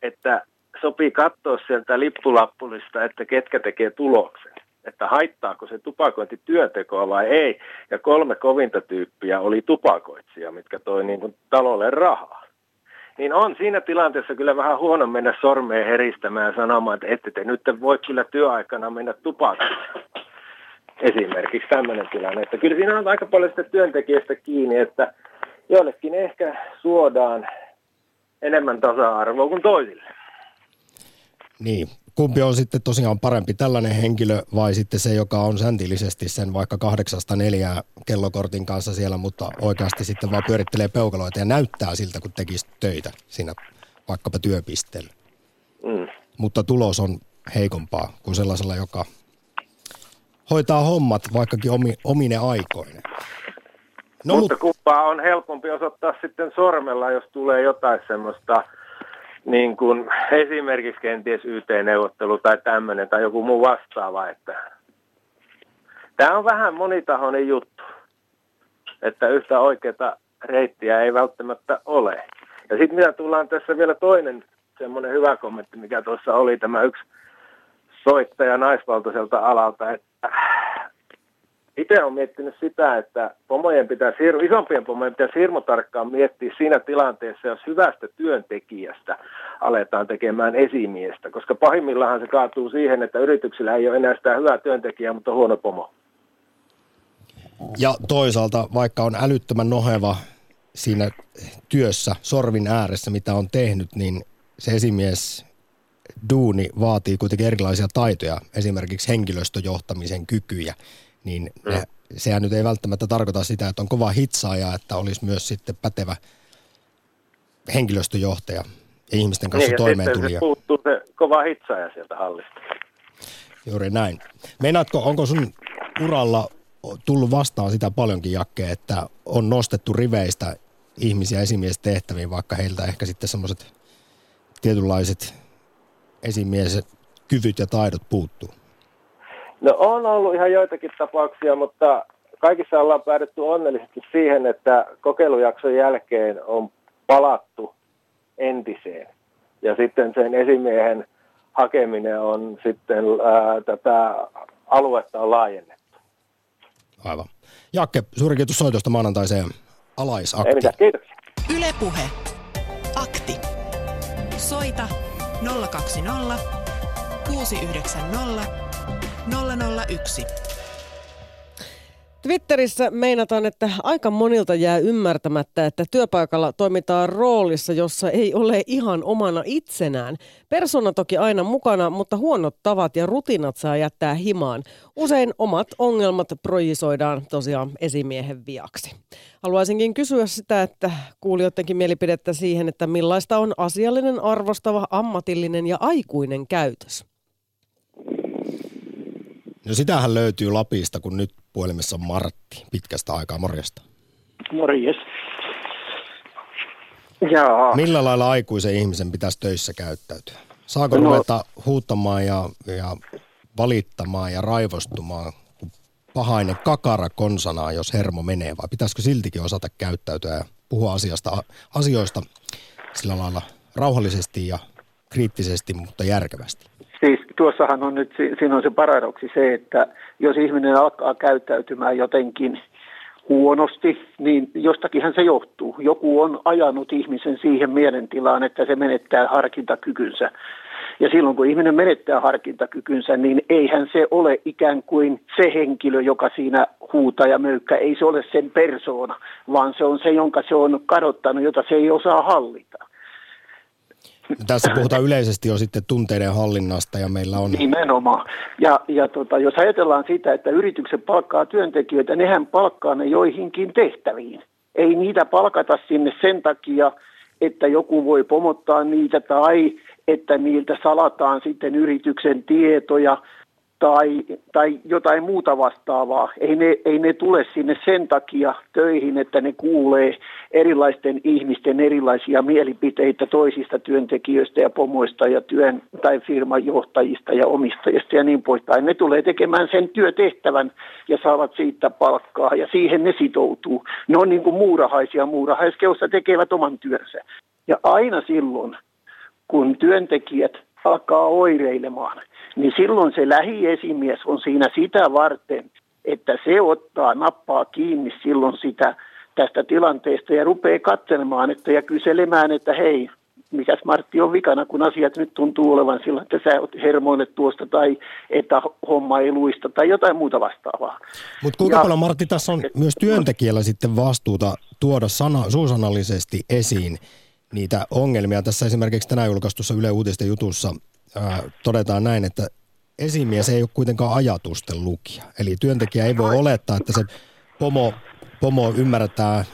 [SPEAKER 7] että sopii katsoa sieltä lippulappulista, että ketkä tekee tuloksen. Että haittaako se tupakointi työntekoa vai ei. Ja kolme kovinta tyyppiä oli tupakoitsija, mitkä toi niin kuin talolle rahaa. Niin on siinä tilanteessa kyllä vähän huono mennä sormeen heristämään ja sanomaan, että ette te nyt voi kyllä työaikana mennä tupakoimaan esimerkiksi tämmöinen tilanne. Että kyllä siinä on aika paljon sitä työntekijästä kiinni, että joillekin ehkä suodaan enemmän tasa-arvoa kuin toisille.
[SPEAKER 1] Niin, kumpi on sitten tosiaan parempi, tällainen henkilö vai sitten se, joka on säntillisesti sen vaikka kahdeksasta neljää kellokortin kanssa siellä, mutta oikeasti sitten vaan pyörittelee peukaloita ja näyttää siltä, kun tekisi töitä siinä vaikkapa työpisteellä. Mm. Mutta tulos on heikompaa kuin sellaisella, joka hoitaa hommat vaikkakin omi, omine aikoinen.
[SPEAKER 7] No, mutta kumpaa on helpompi osoittaa sitten sormella, jos tulee jotain semmoista, niin kuin esimerkiksi kenties YT-neuvottelu tai tämmöinen tai joku muu vastaava. Että tämä on vähän monitahoinen juttu, että yhtä oikeaa reittiä ei välttämättä ole. Ja sitten mitä tullaan tässä vielä toinen semmoinen hyvä kommentti, mikä tuossa oli tämä yksi soittaja naisvaltaiselta alalta, että itse olen miettinyt sitä, että pomojen pitää, isompien pomojen pitää hirmutarkkaan miettiä siinä tilanteessa, jos hyvästä työntekijästä aletaan tekemään esimiestä, koska pahimmillaan se kaatuu siihen, että yrityksillä ei ole enää sitä hyvää työntekijää, mutta huono pomo.
[SPEAKER 1] Ja toisaalta, vaikka on älyttömän noheva siinä työssä sorvin ääressä, mitä on tehnyt, niin se esimies duuni vaatii kuitenkin erilaisia taitoja, esimerkiksi henkilöstöjohtamisen kykyjä, niin ne, mm. sehän nyt ei välttämättä tarkoita sitä, että on kova hitsaaja, että olisi myös sitten pätevä henkilöstöjohtaja ja ihmisten kanssa niin, toimeentulija.
[SPEAKER 7] se puuttuu se kova hitsaaja sieltä hallista.
[SPEAKER 1] Juuri näin. Meinaatko, onko sun uralla tullut vastaan sitä paljonkin jakke, että on nostettu riveistä ihmisiä esimiestehtäviin, vaikka heiltä ehkä sitten semmoiset tietynlaiset esimies kyvyt ja taidot puuttuu?
[SPEAKER 7] No on ollut ihan joitakin tapauksia, mutta kaikissa ollaan päädytty onnellisesti siihen, että kokeilujakson jälkeen on palattu entiseen. Ja sitten sen esimiehen hakeminen on sitten ää, tätä aluetta on laajennettu.
[SPEAKER 1] Aivan. Jakke, suuri kiitos soitosta maanantaiseen alaisakti. Ei
[SPEAKER 7] mitään, kiitoksia.
[SPEAKER 3] Ylepuhe. Akti. Soita 020 690 001.
[SPEAKER 2] Twitterissä meinataan, että aika monilta jää ymmärtämättä, että työpaikalla toimitaan roolissa, jossa ei ole ihan omana itsenään. Persona toki aina mukana, mutta huonot tavat ja rutinat saa jättää himaan. Usein omat ongelmat projisoidaan tosiaan esimiehen viaksi. Haluaisinkin kysyä sitä, että kuulijoidenkin mielipidettä siihen, että millaista on asiallinen, arvostava, ammatillinen ja aikuinen käytös.
[SPEAKER 1] No sitähän löytyy Lapista, kun nyt puhelimessa on Martti pitkästä aikaa. Morjesta.
[SPEAKER 8] Morjes.
[SPEAKER 1] Jaa. Millä lailla aikuisen ihmisen pitäisi töissä käyttäytyä? Saako no. ruveta huuttamaan ja, ja valittamaan ja raivostumaan pahainen kakara konsanaa, jos hermo menee, vai pitäisikö siltikin osata käyttäytyä ja puhua asiasta, asioista sillä lailla rauhallisesti ja kriittisesti, mutta järkevästi.
[SPEAKER 8] Tuossahan on nyt, siinä on se paradoksi se, että jos ihminen alkaa käyttäytymään jotenkin huonosti, niin jostakinhan se johtuu. Joku on ajanut ihmisen siihen mielentilaan, että se menettää harkintakykynsä. Ja silloin kun ihminen menettää harkintakykynsä, niin eihän se ole ikään kuin se henkilö, joka siinä huutaa ja möykkä. Ei se ole sen persoona, vaan se on se, jonka se on kadottanut, jota se ei osaa hallita.
[SPEAKER 1] Tässä puhutaan yleisesti jo sitten tunteiden hallinnasta ja meillä on...
[SPEAKER 8] Nimenomaan. Ja, ja tota, jos ajatellaan sitä, että yritykset palkkaa työntekijöitä, nehän palkkaa ne joihinkin tehtäviin. Ei niitä palkata sinne sen takia, että joku voi pomottaa niitä tai että niiltä salataan sitten yrityksen tietoja tai, tai jotain muuta vastaavaa. Ei ne, ei ne tule sinne sen takia töihin, että ne kuulee erilaisten ihmisten erilaisia mielipiteitä toisista työntekijöistä ja pomoista ja työn tai firman johtajista ja omistajista ja niin poispäin. Ne tulee tekemään sen työtehtävän ja saavat siitä palkkaa ja siihen ne sitoutuu. Ne on niin kuin muurahaisia. Muurahaiskeossa tekevät oman työnsä. Ja aina silloin, kun työntekijät alkaa oireilemaan, niin silloin se lähiesimies on siinä sitä varten, että se ottaa nappaa kiinni silloin sitä tästä tilanteesta ja rupeaa katselemaan että, ja kyselemään, että hei, mikäs Martti on vikana, kun asiat nyt tuntuu olevan sillä, että sä oot hermoille tuosta tai että homma ei luista tai jotain muuta vastaavaa.
[SPEAKER 1] Mutta kuinka ja, paljon Martti tässä on myös työntekijällä sitten vastuuta tuoda sana, suusanallisesti esiin niitä ongelmia. Tässä esimerkiksi tänään julkaistussa Yle Uutisten jutussa ää, todetaan näin, että esimies ei ole kuitenkaan ajatusten lukija. Eli työntekijä ei voi olettaa, että se pomo, pomo ymmärtää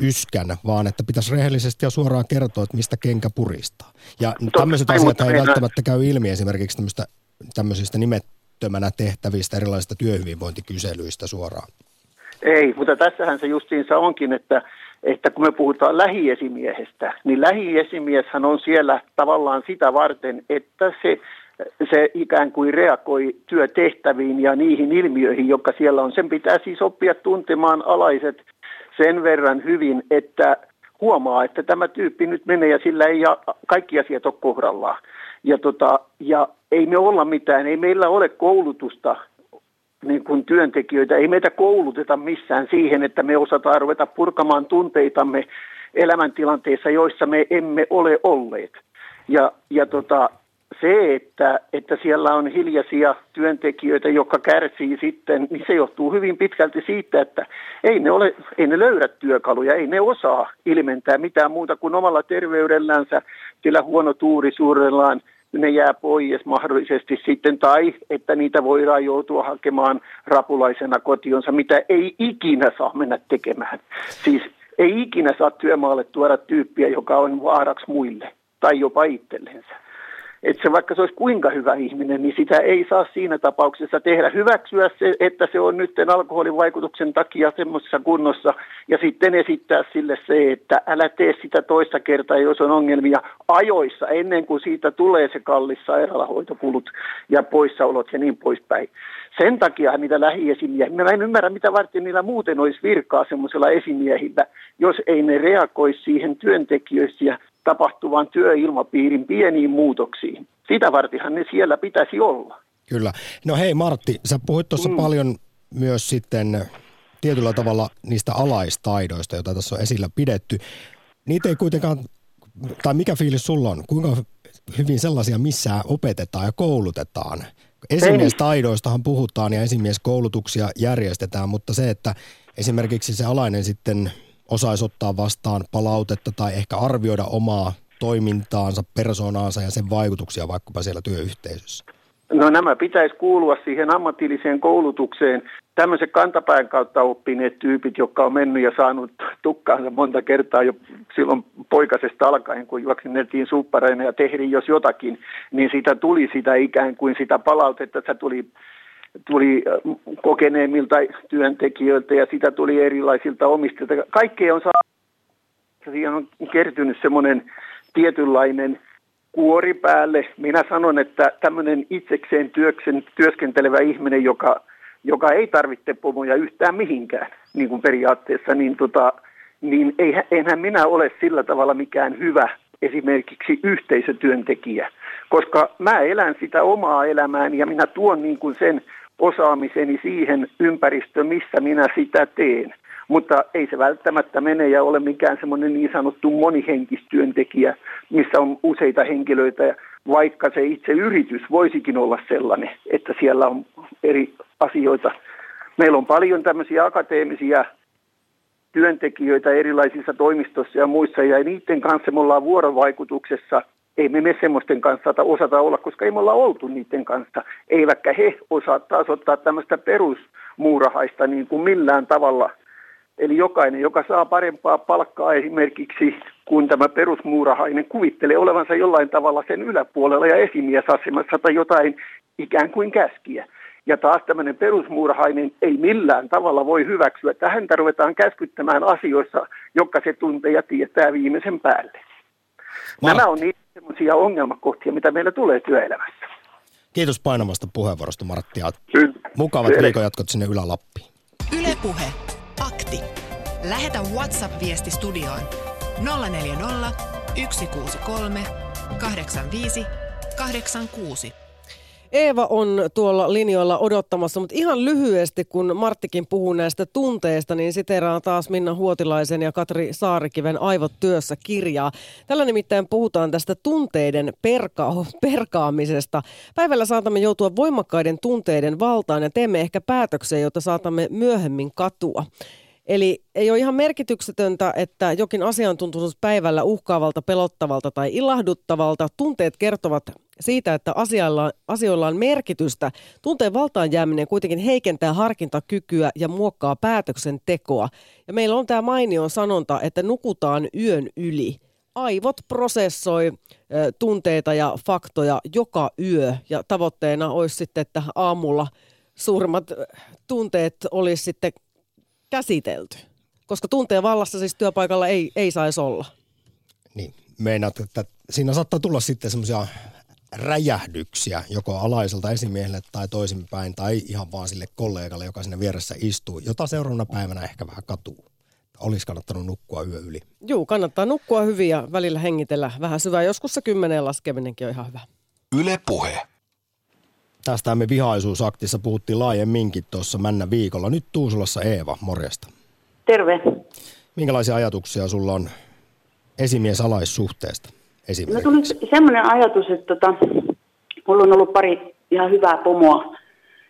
[SPEAKER 1] yskän, vaan että pitäisi rehellisesti ja suoraan kertoa, että mistä kenkä puristaa. Ja tämmöiset asiat ei välttämättä käy ilmi esimerkiksi tämmöisistä nimettömänä tehtävistä erilaisista työhyvinvointikyselyistä suoraan.
[SPEAKER 8] Ei, mutta tässähän se justiinsa onkin, että että kun me puhutaan lähiesimiehestä, niin lähiesimieshän on siellä tavallaan sitä varten, että se, se ikään kuin reagoi työtehtäviin ja niihin ilmiöihin, jotka siellä on. Sen pitää siis oppia tuntemaan alaiset sen verran hyvin, että huomaa, että tämä tyyppi nyt menee ja sillä ei kaikki asiat ole kohdallaan. Ja, tota, ja ei me olla mitään, ei meillä ole koulutusta niin kuin työntekijöitä. Ei meitä kouluteta missään siihen, että me osataan ruveta purkamaan tunteitamme elämäntilanteissa, joissa me emme ole olleet. Ja, ja tota, se, että, että siellä on hiljaisia työntekijöitä, jotka kärsii sitten, niin se johtuu hyvin pitkälti siitä, että ei ne, ole, ei ne löydä työkaluja, ei ne osaa ilmentää mitään muuta kuin omalla terveydellänsä, sillä huonotuurisuudellaan ne jää pois mahdollisesti sitten, tai että niitä voidaan joutua hakemaan rapulaisena kotionsa, mitä ei ikinä saa mennä tekemään. Siis ei ikinä saa työmaalle tuoda tyyppiä, joka on vaaraksi muille tai jopa itsellensä että se vaikka se olisi kuinka hyvä ihminen, niin sitä ei saa siinä tapauksessa tehdä. Hyväksyä se, että se on nyt alkoholin vaikutuksen takia semmoisessa kunnossa ja sitten esittää sille se, että älä tee sitä toista kertaa, jos on ongelmia ajoissa ennen kuin siitä tulee se kallis sairaalahoitokulut ja poissaolot ja niin poispäin. Sen takia niitä lähiesimiä, mä en ymmärrä mitä varten niillä muuten olisi virkaa semmoisella esimiehillä, jos ei ne reagoisi siihen työntekijöissä tapahtuvan työilmapiirin pieniin muutoksiin. Sitä vartihan ne siellä pitäisi olla.
[SPEAKER 1] Kyllä. No hei Martti, sä puhuit tuossa mm. paljon myös sitten tietyllä tavalla niistä alaistaidoista, joita tässä on esillä pidetty. Niitä ei kuitenkaan, tai mikä fiilis sulla on, kuinka hyvin sellaisia missään opetetaan ja koulutetaan? Esimiestaidoistahan puhutaan ja esimieskoulutuksia järjestetään, mutta se, että esimerkiksi se alainen sitten osaisi ottaa vastaan palautetta tai ehkä arvioida omaa toimintaansa, persoonaansa ja sen vaikutuksia vaikkapa siellä työyhteisössä?
[SPEAKER 8] No nämä pitäisi kuulua siihen ammatilliseen koulutukseen. Tämmöiset kantapään kautta oppineet tyypit, jotka on mennyt ja saanut tukkaansa monta kertaa jo silloin poikasesta alkaen, kun juoksinneltiin suppareina ja tehtiin jos jotakin, niin sitä tuli sitä ikään kuin sitä palautetta, että tuli tuli äh, kokeneemmilta työntekijöiltä ja sitä tuli erilaisilta omistajilta. Kaikkea on saanut, siihen on kertynyt semmoinen tietynlainen kuori päälle. Minä sanon, että tämmöinen itsekseen työksen, työskentelevä ihminen, joka, joka ei tarvitse pomoja yhtään mihinkään, niin kuin periaatteessa, niin, tota, niin eihän, eihän minä ole sillä tavalla mikään hyvä esimerkiksi yhteisötyöntekijä, koska mä elän sitä omaa elämääni ja minä tuon niin kuin sen osaamiseni siihen ympäristöön, missä minä sitä teen. Mutta ei se välttämättä mene ja ole mikään semmoinen niin sanottu monihenkistyöntekijä, missä on useita henkilöitä, vaikka se itse yritys voisikin olla sellainen, että siellä on eri asioita. Meillä on paljon tämmöisiä akateemisia työntekijöitä erilaisissa toimistossa ja muissa, ja niiden kanssa me ollaan vuorovaikutuksessa. Ei me me semmoisten kanssa osata olla, koska ei me olla oltu niiden kanssa. Eivätkä he osaa taas ottaa tämmöistä perusmuurahaista niin kuin millään tavalla. Eli jokainen, joka saa parempaa palkkaa esimerkiksi kuin tämä perusmuurahainen, kuvittelee olevansa jollain tavalla sen yläpuolella ja esimiesasemassa tai jotain ikään kuin käskiä. Ja taas tämmöinen perusmuurahainen ei millään tavalla voi hyväksyä. Tähän ruvetaan käskyttämään asioissa, jotka se tuntee ja tietää viimeisen päälle. Martti. Nämä on niitä sellaisia ongelmakohtia, mitä meillä tulee työelämässä.
[SPEAKER 1] Kiitos painamasta puheenvuorosta, Martti. Mukavat viikonjatkot sinne Ylä-Lappiin.
[SPEAKER 3] Ylepuhe. Akti. Lähetä WhatsApp-viesti studioon 040 163 85 86.
[SPEAKER 2] Eeva on tuolla linjoilla odottamassa, mutta ihan lyhyesti, kun Marttikin puhuu näistä tunteista, niin siteraan taas Minna Huotilaisen ja Katri Saarikiven Aivot työssä kirjaa. Tällä nimittäin puhutaan tästä tunteiden perka- perkaamisesta. Päivällä saatamme joutua voimakkaiden tunteiden valtaan ja teemme ehkä päätöksiä, joita saatamme myöhemmin katua. Eli ei ole ihan merkityksetöntä, että jokin asian tuntuu päivällä uhkaavalta, pelottavalta tai ilahduttavalta. Tunteet kertovat siitä, että asialla, asioilla on merkitystä. Tunteen valtaan jääminen kuitenkin heikentää harkintakykyä ja muokkaa päätöksentekoa. Ja meillä on tämä mainio sanonta, että nukutaan yön yli. Aivot prosessoi tunteita ja faktoja joka yö ja tavoitteena olisi sitten, että aamulla suurimmat tunteet olisi sitten käsitelty? Koska tunteen vallassa siis työpaikalla ei, ei saisi olla.
[SPEAKER 1] Niin, meinaat, että siinä saattaa tulla sitten semmoisia räjähdyksiä joko alaiselta esimiehelle tai toisinpäin tai ihan vaan sille kollegalle, joka sinne vieressä istuu, jota seuraavana päivänä ehkä vähän katuu. Olisi kannattanut nukkua yö yli.
[SPEAKER 2] Joo, kannattaa nukkua hyvin ja välillä hengitellä vähän syvää. Joskus se kymmenen laskeminenkin on ihan hyvä.
[SPEAKER 1] Yle puhe. Tästä me vihaisuusaktissa puhuttiin laajemminkin tuossa männä viikolla. Nyt Tuusulassa Eeva, morjesta.
[SPEAKER 9] Terve.
[SPEAKER 1] Minkälaisia ajatuksia sulla on esimiesalaissuhteesta
[SPEAKER 9] esimerkiksi? No tuli semmoinen ajatus, että tota, mulla on ollut pari ihan hyvää pomoa.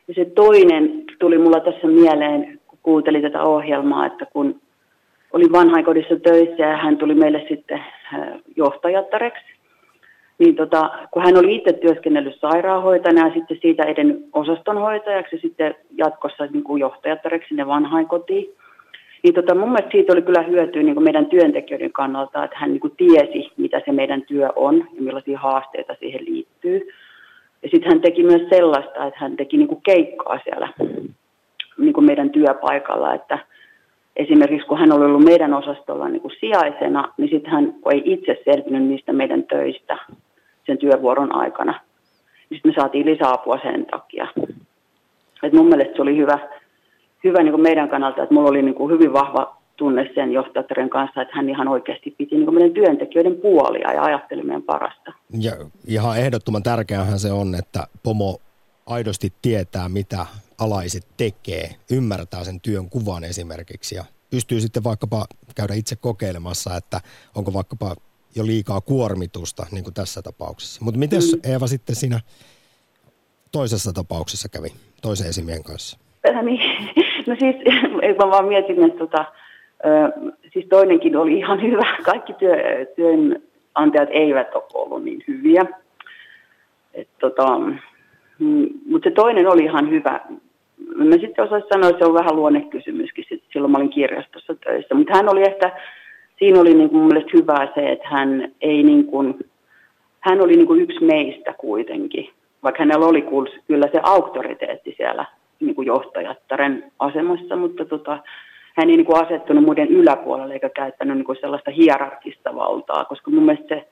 [SPEAKER 9] Ja se toinen tuli mulla tässä mieleen, kun kuuntelin tätä ohjelmaa, että kun olin vanhaikodissa töissä ja hän tuli meille sitten äh, johtajattareksi, niin tota, kun hän oli itse työskennellyt sairaanhoitajana ja sitten siitä edennyt osastonhoitajaksi ja sitten jatkossa niin kuin johtajattareksi sinne vanhainkotiin, niin tota, mun mielestä siitä oli kyllä hyötyä niin kuin meidän työntekijöiden kannalta, että hän niin kuin tiesi, mitä se meidän työ on ja millaisia haasteita siihen liittyy. Ja sitten hän teki myös sellaista, että hän teki niin kuin keikkaa siellä niin kuin meidän työpaikalla, että esimerkiksi kun hän oli ollut meidän osastolla niin kuin sijaisena, niin sitten hän ei itse selvinnyt niistä meidän töistä sen työvuoron aikana. Niin sitten me saatiin lisäapua sen takia. Et mun mielestä se oli hyvä, hyvä niin kuin meidän kannalta, että mulla oli niin kuin hyvin vahva tunne sen johtajattaren kanssa, että hän ihan oikeasti piti niin meidän työntekijöiden puolia ja ajatteli meidän parasta.
[SPEAKER 1] Ja ihan ehdottoman tärkeähän se on, että pomo aidosti tietää, mitä alaiset tekee, ymmärtää sen työn kuvan esimerkiksi ja pystyy sitten vaikkapa käydä itse kokeilemassa, että onko vaikkapa jo liikaa kuormitusta, niin kuin tässä tapauksessa. Mutta miten mm. Eeva sitten siinä toisessa tapauksessa kävi, toisen esimiehen kanssa?
[SPEAKER 9] Äh, niin, (laughs) no siis (laughs) mä vaan mietin, että tota, ö, siis toinenkin oli ihan hyvä. Kaikki työ, työnantajat eivät ole ollut niin hyviä. Et tota, mm, mutta se toinen oli ihan hyvä. Mä sitten osaisin sanoa, että se on vähän luonnekysymyskin. Silloin mä olin kirjastossa töissä. Mutta hän oli ehkä siinä oli niin kuin mun mielestä hyvä se, että hän ei niin kuin, hän oli niin kuin yksi meistä kuitenkin, vaikka hänellä oli kyllä se auktoriteetti siellä niin kuin johtajattaren asemassa, mutta tota, hän ei niin kuin asettunut muiden yläpuolelle eikä käyttänyt niin kuin sellaista hierarkista valtaa, koska mun mielestä se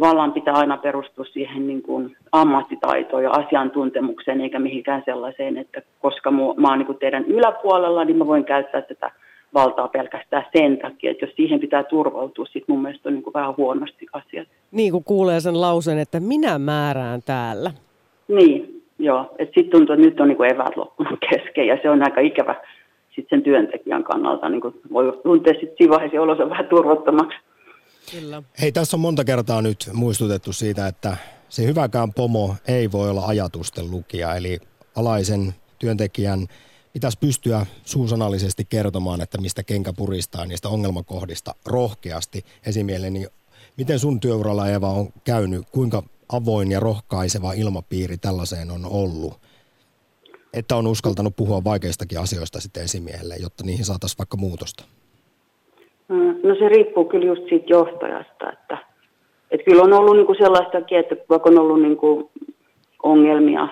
[SPEAKER 9] vallan pitää aina perustua siihen niin kuin ammattitaitoon ja asiantuntemukseen eikä mihinkään sellaiseen, että koska mä oon niin kuin teidän yläpuolella, niin mä voin käyttää tätä valtaa pelkästään sen takia, että jos siihen pitää turvautua, sitten mun mielestä on niin kuin vähän huonosti asiat.
[SPEAKER 2] Niin kuin kuulee sen lauseen, että minä määrään täällä.
[SPEAKER 9] Niin, joo. Sitten tuntuu, että nyt on niin kuin eväät loppunut kesken ja se on aika ikävä sit sen työntekijän kannalta. Niin kuin voi tuntea sitten siinä vaiheessa olonsa vähän turvottomaksi.
[SPEAKER 2] Kyllä.
[SPEAKER 1] Hei, tässä on monta kertaa nyt muistutettu siitä, että se hyväkään pomo ei voi olla ajatusten lukija, eli alaisen työntekijän pitäisi pystyä suusanallisesti kertomaan, että mistä kenkä puristaa niistä ongelmakohdista rohkeasti esimieleni. Niin miten sun työuralla Eva on käynyt, kuinka avoin ja rohkaiseva ilmapiiri tällaiseen on ollut? Että on uskaltanut puhua vaikeistakin asioista sitten esimiehelle, jotta niihin saataisiin vaikka muutosta.
[SPEAKER 9] Mm, no se riippuu kyllä just siitä johtajasta, että, että kyllä on ollut niinku sellaistakin, että vaikka on ollut niinku ongelmia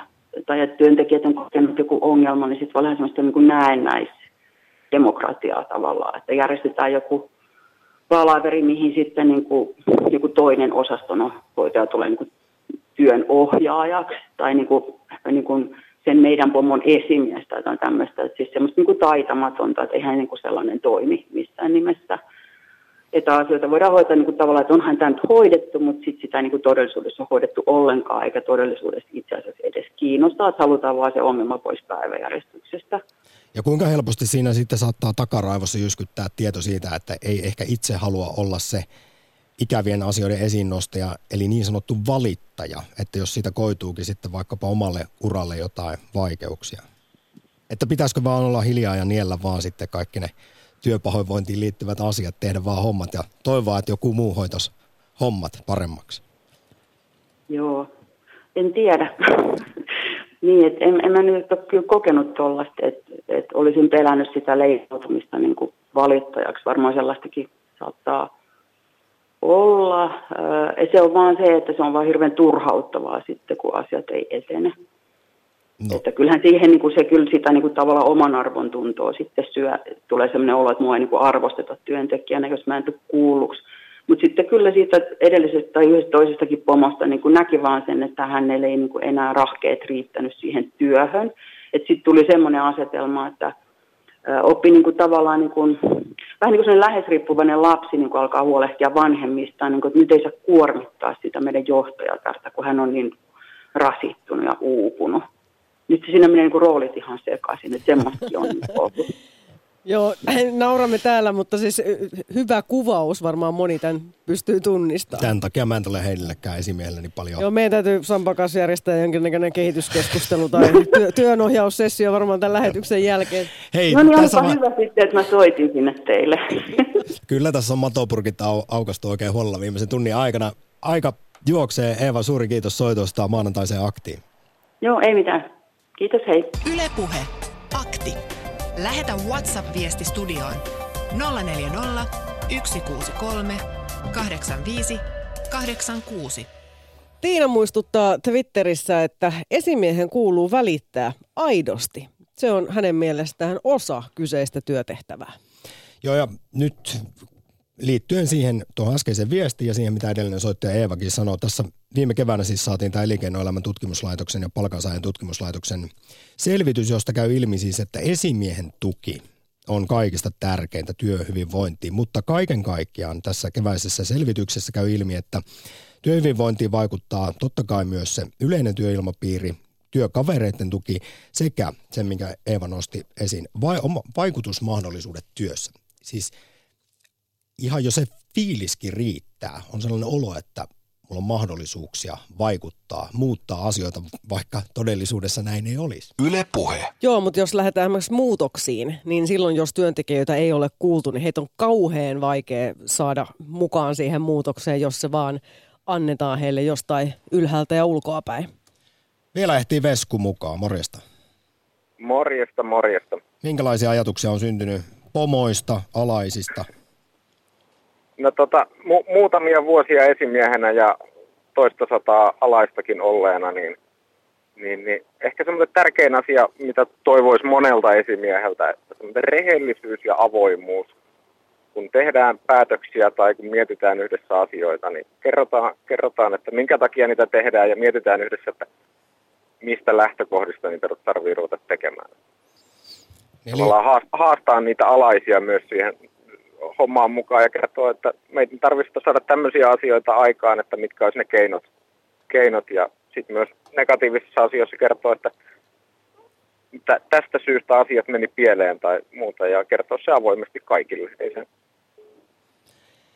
[SPEAKER 9] tai että työntekijät on kokenut joku ongelma, niin sitten voi olla semmoista niin näennäisdemokratiaa tavallaan, että järjestetään joku palaveri, mihin sitten niin kuin, joku toinen osaston hoitaja tulee niin kuin työn ohjaajaksi tai niin kuin, niin kuin sen meidän pomon esimies tai jotain tämmöistä. Että siis semmoista niin kuin taitamatonta, että eihän niin kuin sellainen toimi missään nimessä että asioita voidaan hoitaa niin kuin tavallaan, että onhan tämä nyt hoidettu, mutta sitten sitä niin kuin todellisuudessa on hoidettu ollenkaan, eikä todellisuudessa itse asiassa edes kiinnostaa, että halutaan vaan se ongelma pois päiväjärjestyksestä.
[SPEAKER 1] Ja kuinka helposti siinä sitten saattaa takaraivossa jyskyttää tieto siitä, että ei ehkä itse halua olla se ikävien asioiden esiinnostaja, eli niin sanottu valittaja, että jos siitä koituukin sitten vaikkapa omalle uralle jotain vaikeuksia. Että pitäisikö vaan olla hiljaa ja niellä vaan sitten kaikki ne työpahoinvointiin liittyvät asiat, tehdä vaan hommat ja toivoa, että joku muu hoitaisi hommat paremmaksi?
[SPEAKER 9] Joo, en tiedä. (laughs) niin, että en, en mä nyt ole kyllä kokenut tuollaista, että, että olisin pelännyt sitä leikautumista niin valittajaksi. Varmaan sellaistakin saattaa olla. Se on vaan se, että se on vaan hirveän turhauttavaa sitten, kun asiat ei etene. No. Että kyllähän siihen niin kuin se kyllä sitä niin kuin tavallaan oman arvon tuntoa sitten syö. Tulee sellainen olo, että mua ei niin kuin arvosteta työntekijänä, jos mä en tule kuulluksi. Mutta sitten kyllä siitä edellisestä tai yhdestä toisestakin pomosta niin kuin näki vaan sen, että hänelle ei niin kuin enää rahkeet riittänyt siihen työhön. Että sitten tuli semmoinen asetelma, että oppi niin kuin tavallaan niin kuin, vähän niin kuin lähes riippuvainen lapsi niin kuin alkaa huolehtia vanhemmistaan, niin kuin, että nyt ei saa kuormittaa sitä meidän johtajaa tästä, kun hän on niin rasittunut ja uupunut nyt siinä menee niin roolit ihan sekaisin, että semmoistakin on ollut. (laughs)
[SPEAKER 2] Joo, (laughs) nauramme täällä, mutta siis hyvä kuvaus varmaan moni tämän pystyy tunnistamaan.
[SPEAKER 1] Tämän takia mä en tule heillekään esimieleni paljon.
[SPEAKER 2] Joo, meidän täytyy Sampa kanssa järjestää jonkinnäköinen kehityskeskustelu tai (laughs) työ, työnohjaussessio varmaan tämän lähetyksen jälkeen.
[SPEAKER 9] Hei, no niin, onpa va- hyvä sitten, että mä soitin sinne teille. (laughs)
[SPEAKER 1] Kyllä tässä on matopurkit au- aukastu oikein huolella viimeisen tunnin aikana. Aika juoksee. Eeva, suuri kiitos soitosta maanantaiseen aktiin.
[SPEAKER 9] Joo, ei mitään. Kiitos, hei.
[SPEAKER 3] Ylepuhe. Akti. Lähetä WhatsApp-viesti studioon 040 163 85 86.
[SPEAKER 2] Tiina muistuttaa Twitterissä, että esimiehen kuuluu välittää aidosti. Se on hänen mielestään osa kyseistä työtehtävää.
[SPEAKER 1] Joo, ja nyt liittyen siihen tuohon äskeiseen viestiin ja siihen, mitä edellinen soittaja Eevakin sanoi. Tässä viime keväänä siis saatiin tämä elinkeinoelämän tutkimuslaitoksen ja palkansaajan tutkimuslaitoksen selvitys, josta käy ilmi siis, että esimiehen tuki on kaikista tärkeintä työhyvinvointiin, mutta kaiken kaikkiaan tässä keväisessä selvityksessä käy ilmi, että työhyvinvointiin vaikuttaa totta kai myös se yleinen työilmapiiri, työkavereiden tuki sekä se, minkä Eeva nosti esiin, vai, vaikutusmahdollisuudet työssä. Siis ihan jo se fiiliskin riittää. On sellainen olo, että mulla on mahdollisuuksia vaikuttaa, muuttaa asioita, vaikka todellisuudessa näin ei olisi.
[SPEAKER 2] Yle puhe. Joo, mutta jos lähdetään myös muutoksiin, niin silloin jos työntekijöitä ei ole kuultu, niin heitä on kauhean vaikea saada mukaan siihen muutokseen, jos se vaan annetaan heille jostain ylhäältä ja ulkoapäin.
[SPEAKER 1] Vielä ehtii Vesku mukaan, morjesta.
[SPEAKER 10] Morjesta, morjesta.
[SPEAKER 1] Minkälaisia ajatuksia on syntynyt pomoista, alaisista?
[SPEAKER 10] No tota, mu- muutamia vuosia esimiehenä ja toista sataa alaistakin olleena, niin, niin, niin ehkä semmoinen tärkein asia, mitä toivoisi monelta esimieheltä, että semmoinen rehellisyys ja avoimuus. Kun tehdään päätöksiä tai kun mietitään yhdessä asioita, niin kerrotaan, kerrotaan että minkä takia niitä tehdään ja mietitään yhdessä, että mistä lähtökohdista niitä tarvii ruveta tekemään. Eli... haastaa niitä alaisia myös siihen hommaan mukaan ja kertoo, että meidän tarvitsisi saada tämmöisiä asioita aikaan, että mitkä olisi ne keinot. keinot ja sitten myös negatiivisissa asioissa kertoo, että tästä syystä asiat meni pieleen tai muuta ja kertoo se avoimesti kaikille. Ei se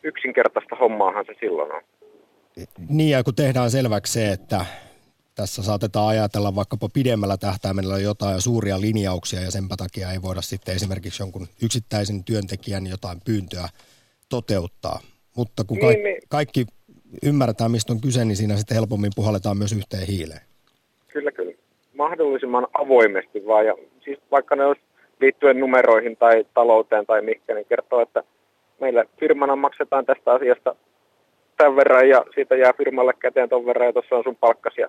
[SPEAKER 10] yksinkertaista hommaahan se silloin on.
[SPEAKER 1] Niin ja kun tehdään selväksi se, että tässä saatetaan ajatella vaikkapa pidemmällä tähtäimellä jotain suuria linjauksia ja sen takia ei voida sitten esimerkiksi jonkun yksittäisen työntekijän jotain pyyntöä toteuttaa. Mutta kun niin, niin. kaikki ymmärretään, mistä on kyse, niin siinä sitten helpommin puhalletaan myös yhteen hiileen.
[SPEAKER 10] Kyllä, kyllä. Mahdollisimman avoimesti vaan. Ja siis vaikka ne olisi liittyen numeroihin tai talouteen tai mihinkä, niin kertoo, että meillä firmana maksetaan tästä asiasta tämän verran ja siitä jää firmalle käteen ton verran ja tuossa on sun palkkasia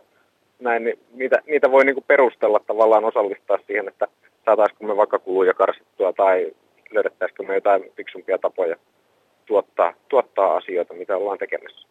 [SPEAKER 10] näin, niin niitä, niitä voi niinku perustella tavallaan osallistaa siihen, että saataisiko me vaikka kuluja karsittua tai löydettäisikö me jotain fiksumpia tapoja tuottaa, tuottaa asioita, mitä ollaan tekemässä.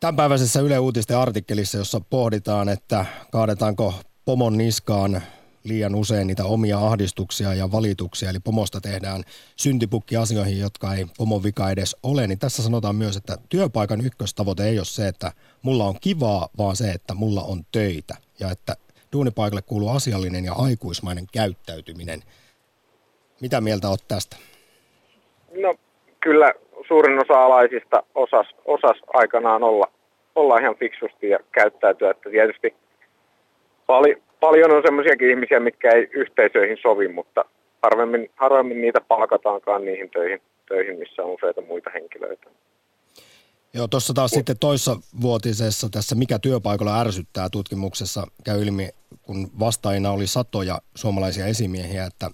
[SPEAKER 1] Tämänpäiväisessä Yle Uutisten artikkelissa, jossa pohditaan, että kaadetaanko pomon niskaan liian usein niitä omia ahdistuksia ja valituksia, eli pomosta tehdään syntipukki asioihin, jotka ei pomon vika edes ole, niin tässä sanotaan myös, että työpaikan ykköstavoite ei ole se, että mulla on kivaa, vaan se, että mulla on töitä ja että duunipaikalle kuuluu asiallinen ja aikuismainen käyttäytyminen. Mitä mieltä olet tästä?
[SPEAKER 10] No kyllä suurin osa alaisista osas, osas aikanaan olla, olla ihan fiksusti ja käyttäytyä, että tietysti paljon on semmoisiakin ihmisiä, mitkä ei yhteisöihin sovi, mutta harvemmin, harvemmin niitä palkataankaan niihin töihin, töihin, missä on useita muita henkilöitä.
[SPEAKER 1] Joo, tuossa taas sitten toissa vuotisessa tässä Mikä työpaikalla ärsyttää tutkimuksessa käy ilmi, kun vastaajina oli satoja suomalaisia esimiehiä, että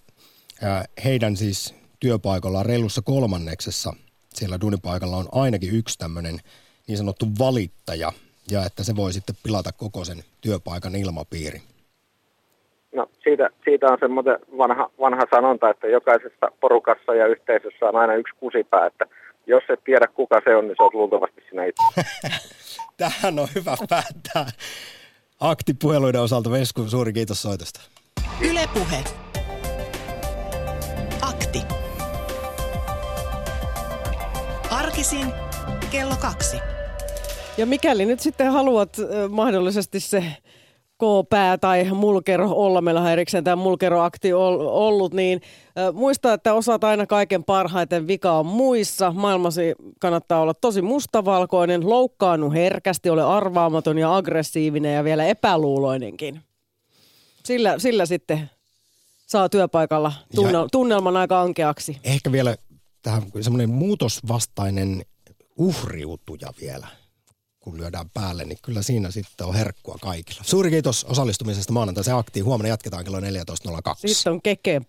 [SPEAKER 1] heidän siis työpaikalla reilussa kolmanneksessa siellä duunipaikalla on ainakin yksi tämmöinen niin sanottu valittaja, ja että se voi sitten pilata koko sen työpaikan ilmapiiri.
[SPEAKER 10] No siitä, siitä on semmoinen vanha, vanha sanonta, että jokaisessa porukassa ja yhteisössä on aina yksi kusipää, että jos et tiedä kuka se on, niin se on luultavasti sinä itse. (laughs)
[SPEAKER 1] Tähän on hyvä päättää. Aktipuheluiden osalta Vesku, suuri kiitos soitosta.
[SPEAKER 3] Ylepuhe. Akti. Arkisin kello kaksi.
[SPEAKER 2] Ja mikäli nyt sitten haluat mahdollisesti se K-pää tai mulkero olla, meillä on erikseen tämä mulkeroakti ollut, niin muista, että osaat aina kaiken parhaiten, vika on muissa. Maailmasi kannattaa olla tosi mustavalkoinen, loukkaannut herkästi, ole arvaamaton ja aggressiivinen ja vielä epäluuloinenkin. Sillä, sillä sitten saa työpaikalla tunnel- tunnelman aika ankeaksi.
[SPEAKER 1] Ehkä vielä tähän semmoinen muutosvastainen uhriutuja vielä kun lyödään päälle, niin kyllä siinä sitten on herkkua kaikilla. Suuri kiitos osallistumisesta maanantai se aktiin. Huomenna jatketaan kello 14.02.
[SPEAKER 2] Sitten on kekeen